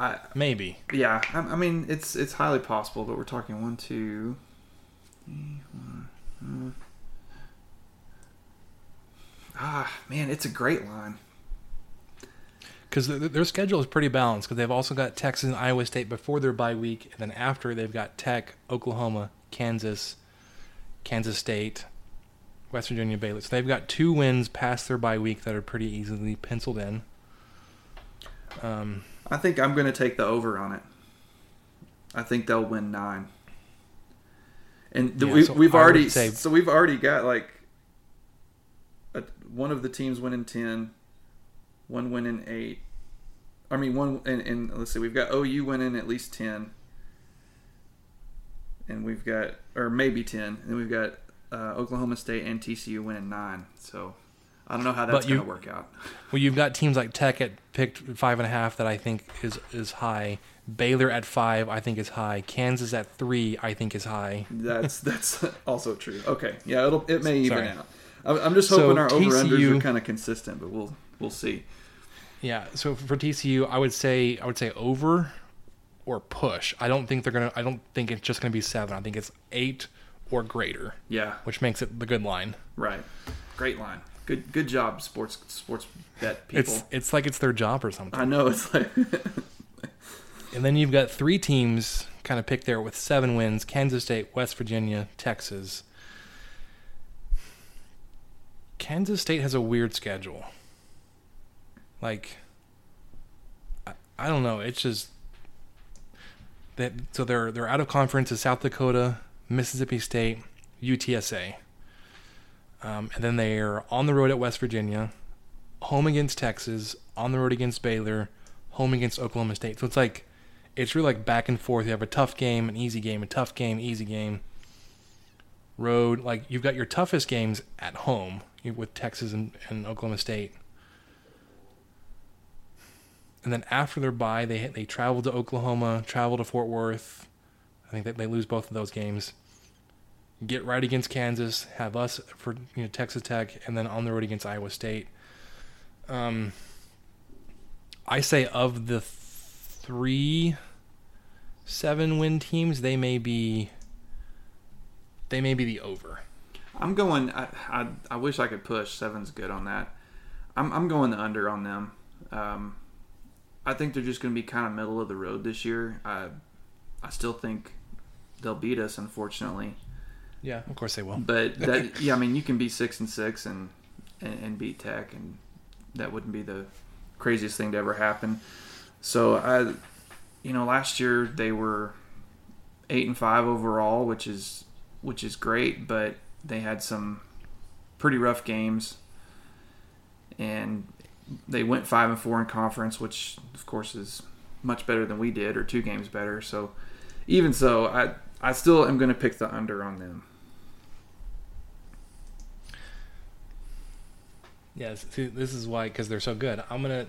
[SPEAKER 2] I,
[SPEAKER 1] maybe.
[SPEAKER 2] yeah, I, I mean, it's it's highly possible. But we're talking one, two, three, four, five. Ah, man, it's a great line.
[SPEAKER 1] Because their schedule is pretty balanced. Because they've also got Texas and Iowa State before their bye week, and then after they've got Tech, Oklahoma, Kansas, Kansas State, West Virginia, Baylor. So they've got two wins past their bye week that are pretty easily penciled in. Um,
[SPEAKER 2] I think I'm going to take the over on it. I think they'll win nine. And
[SPEAKER 1] Yeah,
[SPEAKER 2] we,
[SPEAKER 1] so
[SPEAKER 2] we've
[SPEAKER 1] I
[SPEAKER 2] already
[SPEAKER 1] say-
[SPEAKER 2] so we've already got like a, one of the teams winning ten, one winning eight. I mean one and, and let's see, we've got OU winning at least ten, and we've got or maybe ten, and then we've got uh, Oklahoma State and TCU winning nine. So I don't know how that's going to work out.
[SPEAKER 1] well, you've got teams like Tech at picked five and a half that I think is is high. Baylor at five, I think is high. Kansas at three, I think is high.
[SPEAKER 2] That's that's also true. Okay, yeah, it'll it may even
[SPEAKER 1] Sorry.
[SPEAKER 2] out. I'm just
[SPEAKER 1] So
[SPEAKER 2] hoping our over unders are kind of consistent, but we'll we'll see.
[SPEAKER 1] Yeah, so for TCU, I would say I would say over or push. I don't think they're gonna. I don't think it's just gonna be seven. I think it's eight or greater,
[SPEAKER 2] Yeah,
[SPEAKER 1] which makes it the good line.
[SPEAKER 2] right. Great line. Good good job, sports sports bet people.
[SPEAKER 1] It's it's like it's their job or something.
[SPEAKER 2] I know it's like
[SPEAKER 1] And then you've got three teams kind of picked there with seven wins: Kansas State, West Virginia, Texas. Kansas State has a weird schedule. Like, I, I don't know. It's just that. So they're they're out of conference to South Dakota, Mississippi State, UTSA, um, and then they're on the road at West Virginia, home against Texas, on the road against Baylor, home against Oklahoma State. So it's like it's really like back and forth. You have a tough game, an easy game, a tough game, easy game. Road, like you've got your toughest games at home with Texas and, and Oklahoma State. And then after their bye, they they travel to Oklahoma, travel to Fort Worth. I think that they lose both of those games. Get right against Kansas, have us for you know Texas Tech, and then on the road against Iowa State. Um, I say of the three seven win teams, they may be they may be the over.
[SPEAKER 2] I'm going. I, I I wish I could push. Seven's good on that. I'm I'm going the under on them. Um, I think they're just going to be kind of middle of the road this year. I I still think they'll beat us, unfortunately.
[SPEAKER 1] Yeah, of course they will.
[SPEAKER 2] But that yeah, I mean you can be six and six and, and and beat Tech, and that wouldn't be the craziest thing to ever happen. So I, you know, last year they were eight and five overall, which is which is great, but they had some pretty rough games, and they went five and four in conference, which of course is much better than we did, or two games better. So even so, I I still am going to pick the under on them.
[SPEAKER 1] Yes, see, this is why because they're so good. I'm gonna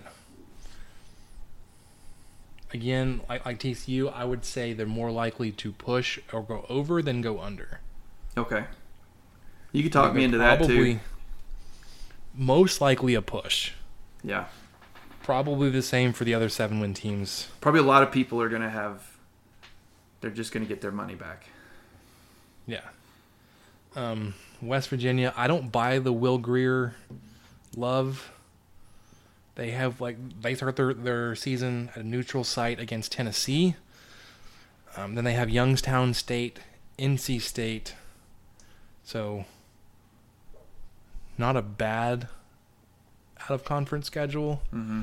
[SPEAKER 1] again like like TCU. I would say they're more likely to push or go over than go under.
[SPEAKER 2] Okay. You could talk
[SPEAKER 1] They're
[SPEAKER 2] me into that too.
[SPEAKER 1] Most likely a push.
[SPEAKER 2] Yeah.
[SPEAKER 1] Probably the same for the other seven win teams.
[SPEAKER 2] Probably a lot of people are going to have they're just going to get their money back.
[SPEAKER 1] Yeah. Um, West Virginia. I don't buy the Will Grier love. They have like they start their their season at a neutral site against Tennessee. Um, then they have Youngstown State, NC State. So not a bad out of conference schedule.
[SPEAKER 2] Mm-hmm.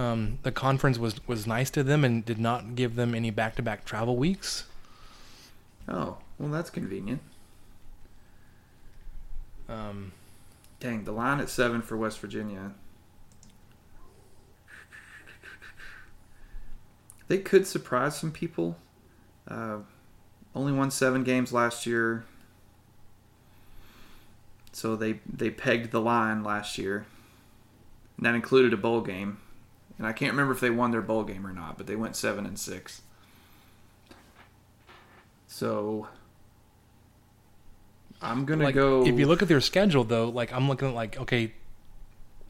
[SPEAKER 1] Um, the conference was was nice to them and did not give them any back to back travel weeks.
[SPEAKER 2] Oh, well that's convenient.
[SPEAKER 1] Um,
[SPEAKER 2] dang, the line at seven for West Virginia. They could surprise some people. Uh, only won seven games last year, so they they pegged the line last year, and that included a bowl game. And I can't remember if they won their bowl game or not, but they went seven and six. So I'm gonna
[SPEAKER 1] like,
[SPEAKER 2] go.
[SPEAKER 1] If you look at their schedule, though, like I'm looking at like okay,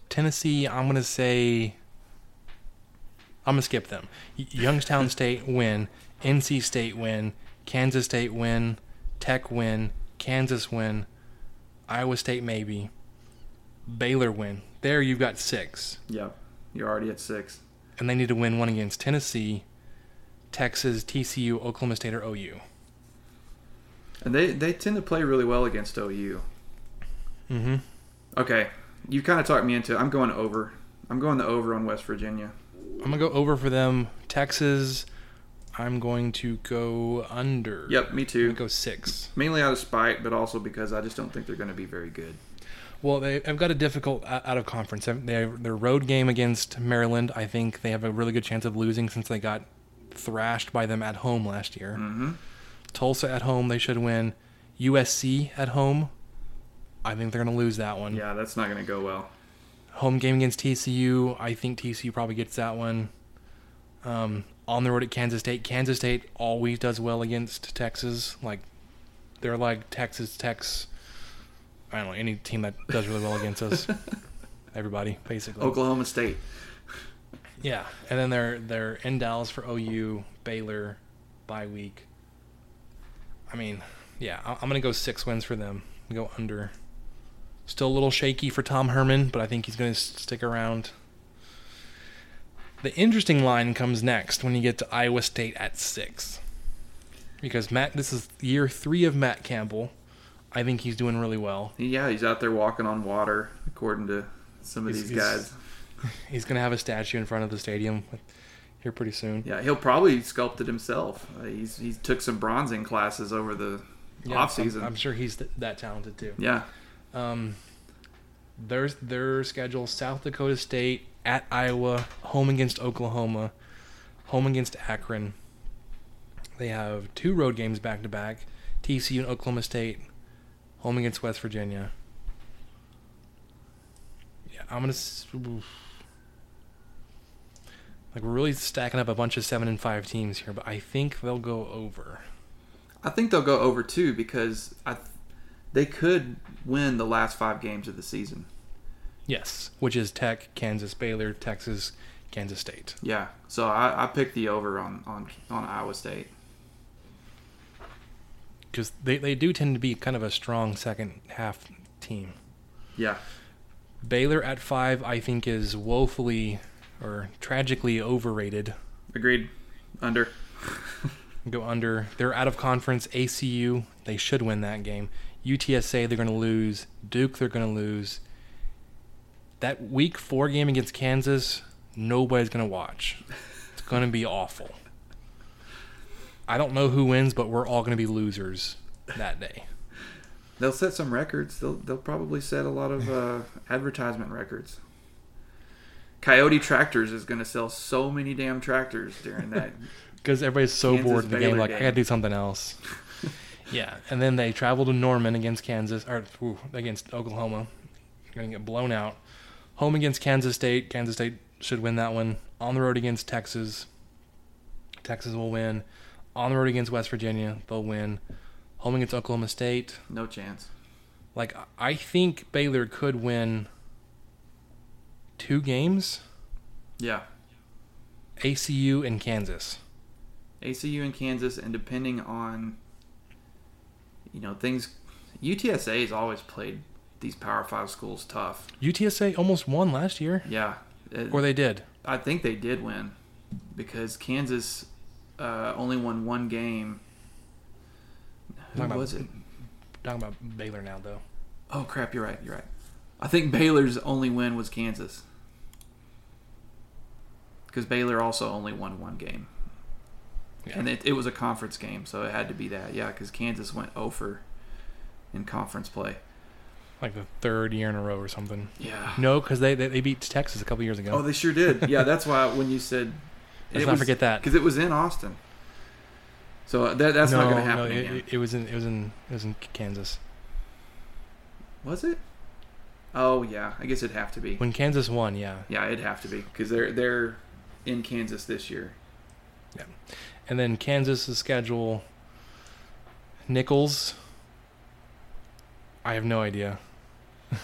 [SPEAKER 1] Tennessee. I'm gonna say I'm gonna skip them. Youngstown State win, NC State win, Kansas State win, Tech win, Kansas win, Iowa State maybe, Baylor win. There you've got six,
[SPEAKER 2] Yep, you're already at six.
[SPEAKER 1] and they need to win one against Tennessee, Texas, TCU, Oklahoma State, or OU.
[SPEAKER 2] And they they tend to play really well against OU.
[SPEAKER 1] Mm-hmm.
[SPEAKER 2] Okay, you kind of talked me into. it. I'm going over. I'm going the over on West Virginia.
[SPEAKER 1] I'm gonna go over for them. Texas, I'm going to go under.
[SPEAKER 2] Yep, me too.
[SPEAKER 1] go six.
[SPEAKER 2] Mainly out of spite, but also because I just don't think they're going to be very good.
[SPEAKER 1] Well, they, have got a difficult out of conference. They their road game against Maryland. I think they have a really good chance of losing since they got thrashed by them at home last year.
[SPEAKER 2] Mm-hmm.
[SPEAKER 1] Tulsa at home, they should win. USC at home, I think they're going to lose that one.
[SPEAKER 2] Yeah, that's not going to go well.
[SPEAKER 1] Home game against TCU, I think TCU probably gets that one. Um, on the road at Kansas State, Kansas State always does well against Texas. Like they're like Texas Tech's. I don't know any team that does really well against us. Everybody basically.
[SPEAKER 2] Oklahoma State.
[SPEAKER 1] Yeah, and then they're they're in Dallas for OU, Baylor, bye week. I mean, yeah, I'm gonna go six wins for them. Go under. Still a little shaky for Tom Herman, but I think he's gonna stick around. The interesting line comes next when you get to Iowa State at six, because Matt, this is year three of Matt Campbell. I think he's doing really well.
[SPEAKER 2] Yeah, he's out there walking on water, according to some of
[SPEAKER 1] He's-
[SPEAKER 2] these guys.
[SPEAKER 1] He's gonna have a statue in front of the stadium here pretty soon.
[SPEAKER 2] Yeah, he'll probably sculpt it himself. Uh, he's he took some bronzing classes over the off
[SPEAKER 1] I'm-
[SPEAKER 2] season.
[SPEAKER 1] I'm, sure he's th- that talented too.
[SPEAKER 2] yeah,
[SPEAKER 1] Um, their their schedule: South Dakota State at Iowa, home against Oklahoma, home against Akron. They have two road games back to back: TCU and Oklahoma State, home against West Virginia. Yeah, I'm gonna. oof. Like we're really stacking up a bunch of seven and five teams here, but I think they'll go over.
[SPEAKER 2] I think they'll go over too because I th- they could win the last five games of the season.
[SPEAKER 1] Yes, which is Tech, Kansas, Baylor, Texas, Kansas State.
[SPEAKER 2] Yeah, so I, I picked the over on on on Iowa State.
[SPEAKER 1] because they, they do tend to be kind of a strong second half team.
[SPEAKER 2] Yeah,
[SPEAKER 1] Baylor at five, I think, is woefully or tragically overrated.
[SPEAKER 2] agreed. Under.
[SPEAKER 1] Go under. They're out of conference. ACU, they should win that game. UTSA, they're going to lose. Duke, they're going to lose. That week four game against Kansas, nobody's going to watch. It's going to be awful. I don't know who wins, but we're all going to be losers that day.
[SPEAKER 2] They'll set some records. They'll they'll probably set a lot of uh, advertisement records. Coyote Tractors is going to sell so many damn tractors during that.
[SPEAKER 1] because everybody's so
[SPEAKER 2] Kansas
[SPEAKER 1] bored in the game.
[SPEAKER 2] Baylor
[SPEAKER 1] Like I gotta do something else. yeah, and then they travel to Norman against Kansas or ooh, against Oklahoma. Gonna get blown out. Home against Kansas State. Kansas State should win that one. On the road against Texas. Texas will win. On the road against West Virginia, they'll win. Home against Oklahoma State.
[SPEAKER 2] no chance.
[SPEAKER 1] Like I think Baylor could win two games.
[SPEAKER 2] Yeah,
[SPEAKER 1] ACU and Kansas.
[SPEAKER 2] ACU and Kansas, and depending on you know things, UTSA has always played these Power Five schools tough.
[SPEAKER 1] UTSA almost won last year,
[SPEAKER 2] Yeah, it-
[SPEAKER 1] or they did.
[SPEAKER 2] I think they did win because Kansas uh, only won one game. Who
[SPEAKER 1] Talking about-
[SPEAKER 2] was it?
[SPEAKER 1] Talking about Baylor now, though.
[SPEAKER 2] Oh crap! You're right. You're right. I think Baylor's only win was Kansas because Baylor also only won one game,
[SPEAKER 1] Yeah.
[SPEAKER 2] and it, it was a conference game, so it had to be that. Yeah, because Kansas went over in conference play.
[SPEAKER 1] like the third year in a row or something.
[SPEAKER 2] Yeah.
[SPEAKER 1] No, because they, they they beat Texas a couple years ago.
[SPEAKER 2] Oh, they sure did. Yeah, that's why when you said
[SPEAKER 1] Let's not forget that.
[SPEAKER 2] because it was in Austin. So uh, that, that's
[SPEAKER 1] no,
[SPEAKER 2] not going to happen
[SPEAKER 1] no, it,
[SPEAKER 2] again.
[SPEAKER 1] it- it was in it was in it was in Kansas
[SPEAKER 2] was it? Oh yeah, I guess it'd have to be.
[SPEAKER 1] when Kansas won. Yeah,
[SPEAKER 2] Yeah, it'd have to be because they're they're in Kansas this year. Yeah.
[SPEAKER 1] And then Kansas's schedule. Nicholls. I have no idea.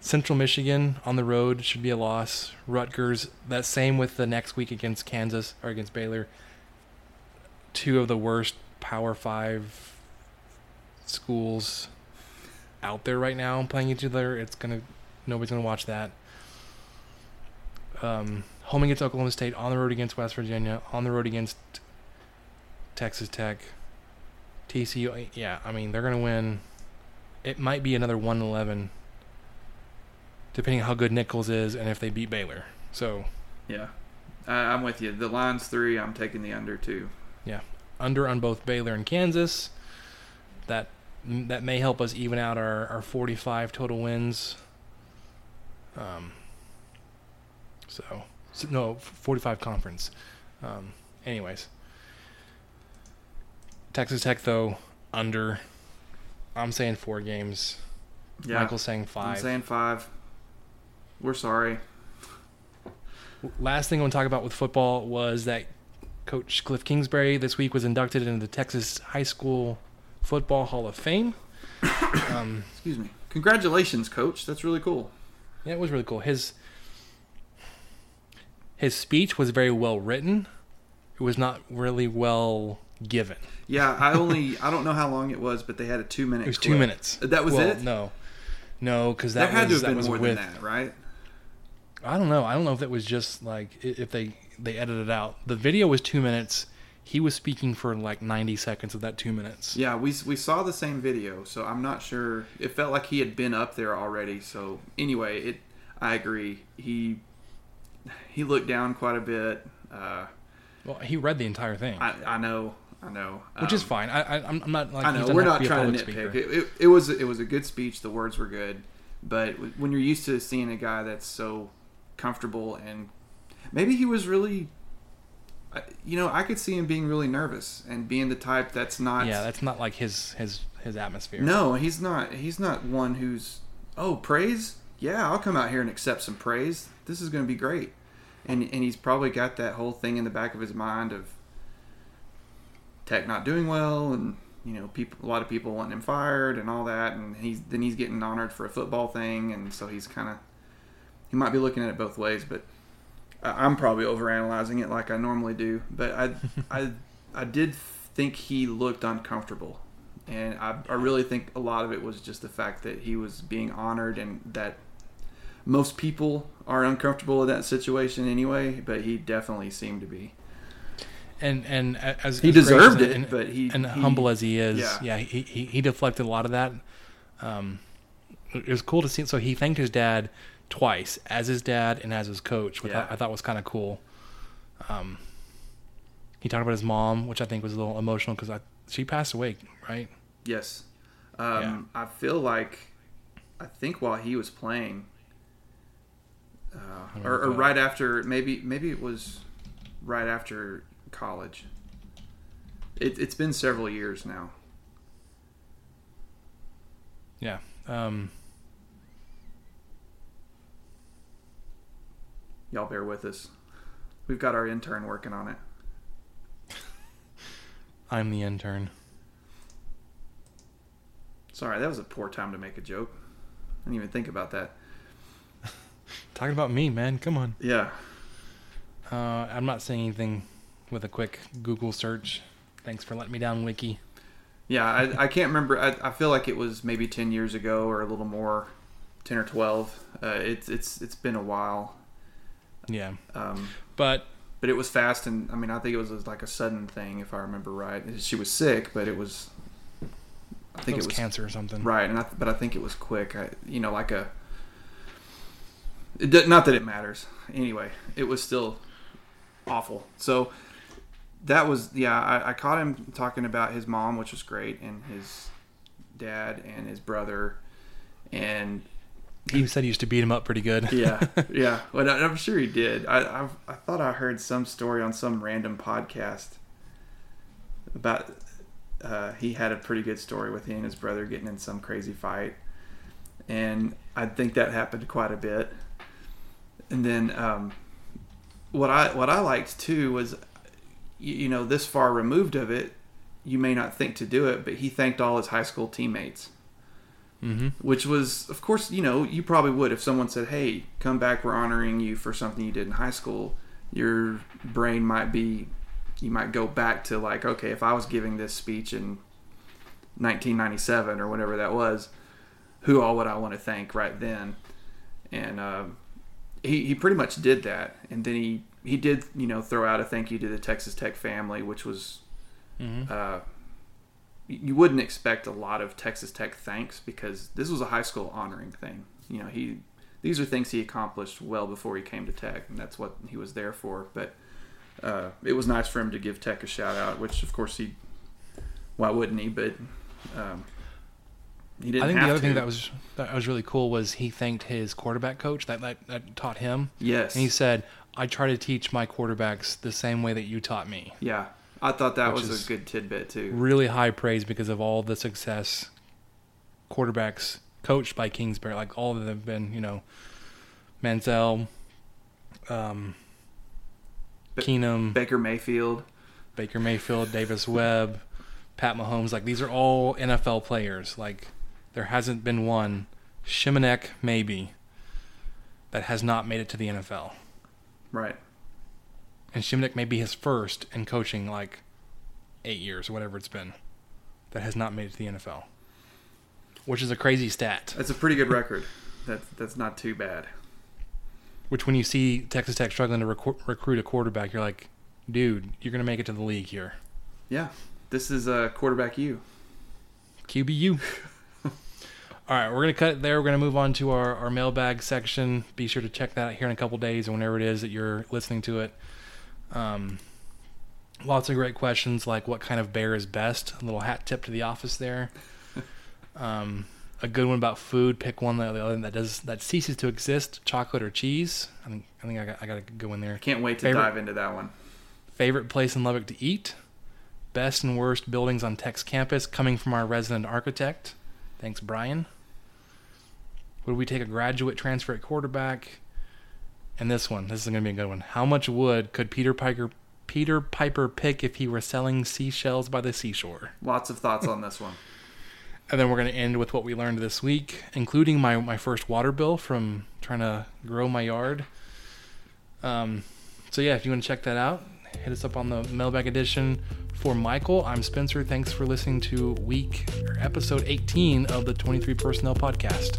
[SPEAKER 1] Central Michigan on the road should be a loss. Rutgers, that same with the next week against Kansas or against Baylor. Two of the worst Power Five schools out there right now playing each other. It's gonna nobody's gonna watch that. Um, home against Oklahoma State, on the road against West Virginia, on the road against Texas Tech, TCU. Yeah, I mean they're gonna win. It might be another one eleven, depending on how good Nicholls is and if they beat Baylor. So
[SPEAKER 2] Yeah, I, I'm with you. The line's three. I'm taking the under two.
[SPEAKER 1] Yeah, under on both Baylor and Kansas. That that may help us even out our, our 45 total wins. Um, so no 45 conference. Um, anyways, Texas Tech though under. I'm saying four games.
[SPEAKER 2] Yeah,
[SPEAKER 1] Michael's saying five.
[SPEAKER 2] I'm saying five. We're sorry.
[SPEAKER 1] Last thing I want to talk about with football was that Coach Cliff Kingsbury this week was inducted into the Texas High School Football Hall of Fame. um,
[SPEAKER 2] Excuse me. Congratulations, coach. That's really cool.
[SPEAKER 1] yeah, it was really cool. His his speech was very well written. It was not really well given.
[SPEAKER 2] Yeah, I only I don't know how long it was, but they had a two minute.
[SPEAKER 1] It was two minutes.
[SPEAKER 2] That was
[SPEAKER 1] Well,
[SPEAKER 2] it.
[SPEAKER 1] No, no, because
[SPEAKER 2] There
[SPEAKER 1] that
[SPEAKER 2] had
[SPEAKER 1] was
[SPEAKER 2] to have
[SPEAKER 1] that
[SPEAKER 2] been more
[SPEAKER 1] with.
[SPEAKER 2] than that, right?
[SPEAKER 1] I don't know. I don't know if that was just like if they they edited out. The video was two minutes. He was speaking for like ninety seconds of that two minutes.
[SPEAKER 2] Yeah, we we saw the same video, so I'm not sure. It felt like he had been up there already. So anyway, it I agree. He he looked down quite a bit. Uh,
[SPEAKER 1] Well, he read the entire thing,
[SPEAKER 2] I I know, I know,
[SPEAKER 1] which is
[SPEAKER 2] Um,
[SPEAKER 1] fine. I, I I'm I'm not like
[SPEAKER 2] I know we're not trying to nitpick. It, it, it was it was a good speech. The words were good, but when you're used to seeing a guy that's so comfortable and maybe he was really, you know, I could see him being really nervous and being the type that's not.
[SPEAKER 1] Yeah, that's not like his his his atmosphere.
[SPEAKER 2] No, he's not. He's not one who's oh praise. Yeah, I'll come out here and accept some praise. This is going to be great, and and he's probably got that whole thing in the back of his mind of Tech not doing well, and you know people, a lot of people wanting him fired and all that, and he's then he's getting honored for a football thing, and so he's kind of he might be looking at it both ways, but I'm probably overanalyzing it like I normally do. But I I I did think he looked uncomfortable and I, I really think a lot of it was just the fact that he was being honored and that most people are uncomfortable in that situation anyway but he definitely seemed to be
[SPEAKER 1] and and as
[SPEAKER 2] He
[SPEAKER 1] as
[SPEAKER 2] deserved it,
[SPEAKER 1] and,
[SPEAKER 2] but he-
[SPEAKER 1] and
[SPEAKER 2] he-
[SPEAKER 1] humble as he is,
[SPEAKER 2] yeah.
[SPEAKER 1] yeah, he, he he deflected a lot of that. Um, it was cool to see. So he thanked his dad twice, as his dad and as his coach, which
[SPEAKER 2] Yeah.
[SPEAKER 1] I, I thought was kind of cool. Um, he talked about his mom, which I think was a little emotional because she passed away, right?
[SPEAKER 2] yes um, i feel like i think while he was playing uh, or, or right after maybe maybe it was right after college it, it's been several years now
[SPEAKER 1] Yeah. Um,
[SPEAKER 2] y'all bear with us we've got our intern working on it
[SPEAKER 1] I'm the intern.
[SPEAKER 2] Sorry, that was a poor time to make a joke. I didn't even think about that.
[SPEAKER 1] Talking about me, man. Come on.
[SPEAKER 2] Yeah.
[SPEAKER 1] Uh, I'm not saying anything with a quick Google search. Thanks for letting me down, Wiki.
[SPEAKER 2] Yeah, I, I can't remember. I, I feel like it was maybe 10 years ago or a little more, 10 or 12. Uh, it's it's it's been a while.
[SPEAKER 1] Yeah.
[SPEAKER 2] Um,
[SPEAKER 1] But
[SPEAKER 2] but it was fast, and I mean, I think it was like a sudden thing, if I remember right. She was sick, but it was. I
[SPEAKER 1] it
[SPEAKER 2] think
[SPEAKER 1] was,
[SPEAKER 2] it was
[SPEAKER 1] cancer or something.
[SPEAKER 2] right, and I, but I think it was quick. I, you know, like a. It, not that it matters. Anyway, it was still awful. So that was yeah. I, I caught him talking about his mom, which was great, and his dad and his brother, and
[SPEAKER 1] He said he used to beat him up pretty good.
[SPEAKER 2] yeah, yeah. Well, I'm sure he did. I, I've, I thought I heard some story on some random podcast about uh, he had a pretty good story with he and his brother getting in some crazy fight, and I think that happened quite a bit. And then um, what I what I liked too was, you, you know, this far removed of it, you may not think to do it, but he thanked all his high school teammates.
[SPEAKER 1] Mm-hmm.
[SPEAKER 2] which was of course you know you probably would if someone said hey come back we're honoring you for something you did in high school. Your brain might be you might go back to like okay if i was giving this speech in 1997 or whatever that was who all would i want to thank right then? And um, he, he pretty much did that and then he he did you know throw out a thank you to the texas tech family which was uh, you wouldn't expect a lot of Texas Tech thanks because this was a high school honoring thing. You know, he these are things he accomplished well before he came to Tech, and that's what he was there for. But uh, it was nice for him to give Tech a shout out, which of course he why wouldn't he? But um, he didn't.
[SPEAKER 1] I think the other
[SPEAKER 2] to.
[SPEAKER 1] thing that was that was really cool was he thanked his quarterback coach that that, that taught him.
[SPEAKER 2] yes,
[SPEAKER 1] And he said, "I try to teach my quarterbacks the same way that you taught me."
[SPEAKER 2] yeah. I thought that
[SPEAKER 1] Which
[SPEAKER 2] was a good tidbit too.
[SPEAKER 1] Really high praise because of all the success quarterbacks coached by Kingsbury. Like all of them have been, you know, Manziel, um,
[SPEAKER 2] Ba-
[SPEAKER 1] Keenum,
[SPEAKER 2] Baker Mayfield.
[SPEAKER 1] Baker Mayfield, Davis Webb, Pat Mahomes. Like these are all NFL players. Like there hasn't been one, Shimonek maybe, that has not made it to the NFL.
[SPEAKER 2] Right.
[SPEAKER 1] And Shimonek may be his first in coaching like eight years or whatever it's been that has not made it to the NFL. Which is a crazy stat.
[SPEAKER 2] That's a pretty good record. That's that's not too bad.
[SPEAKER 1] Which when you see Texas Tech struggling to recru- recruit a quarterback, you're like, dude, you're going to make it to the league here.
[SPEAKER 2] Yeah. This is a uh, quarterback you.
[SPEAKER 1] QBU. All right, we're going to cut it there. We're going to move on to our, our mailbag section. Be sure to check that out here in a couple days or whenever it is that you're listening to it. Um, lots of great questions like what kind of bear is best? A little hat tip to the office there. Um, a good one about food. Pick one that, that does that ceases to exist: chocolate or cheese. I think I think I got, I got to go in there.
[SPEAKER 2] Can't wait to
[SPEAKER 1] Favorite-
[SPEAKER 2] dive into that one.
[SPEAKER 1] Favorite place in Lubbock to eat? Best and worst buildings on Tech's campus coming from our resident architect. Thanks, Brian. Would we take a graduate transfer at quarterback? And this one, this is going to be a good one. How much wood could Peter Piper Peter Piper pick if he were selling seashells by the seashore?
[SPEAKER 2] Lots of thoughts on this one.
[SPEAKER 1] And then we're going to end with what we learned this week, including my, my first water bill from trying to grow my yard. Um, so, yeah, if you want to check that out, hit us up on the mailbag edition. For Michael, I'm Spencer. Thanks for listening to week or episode 18 of the 23 Personnel Podcast.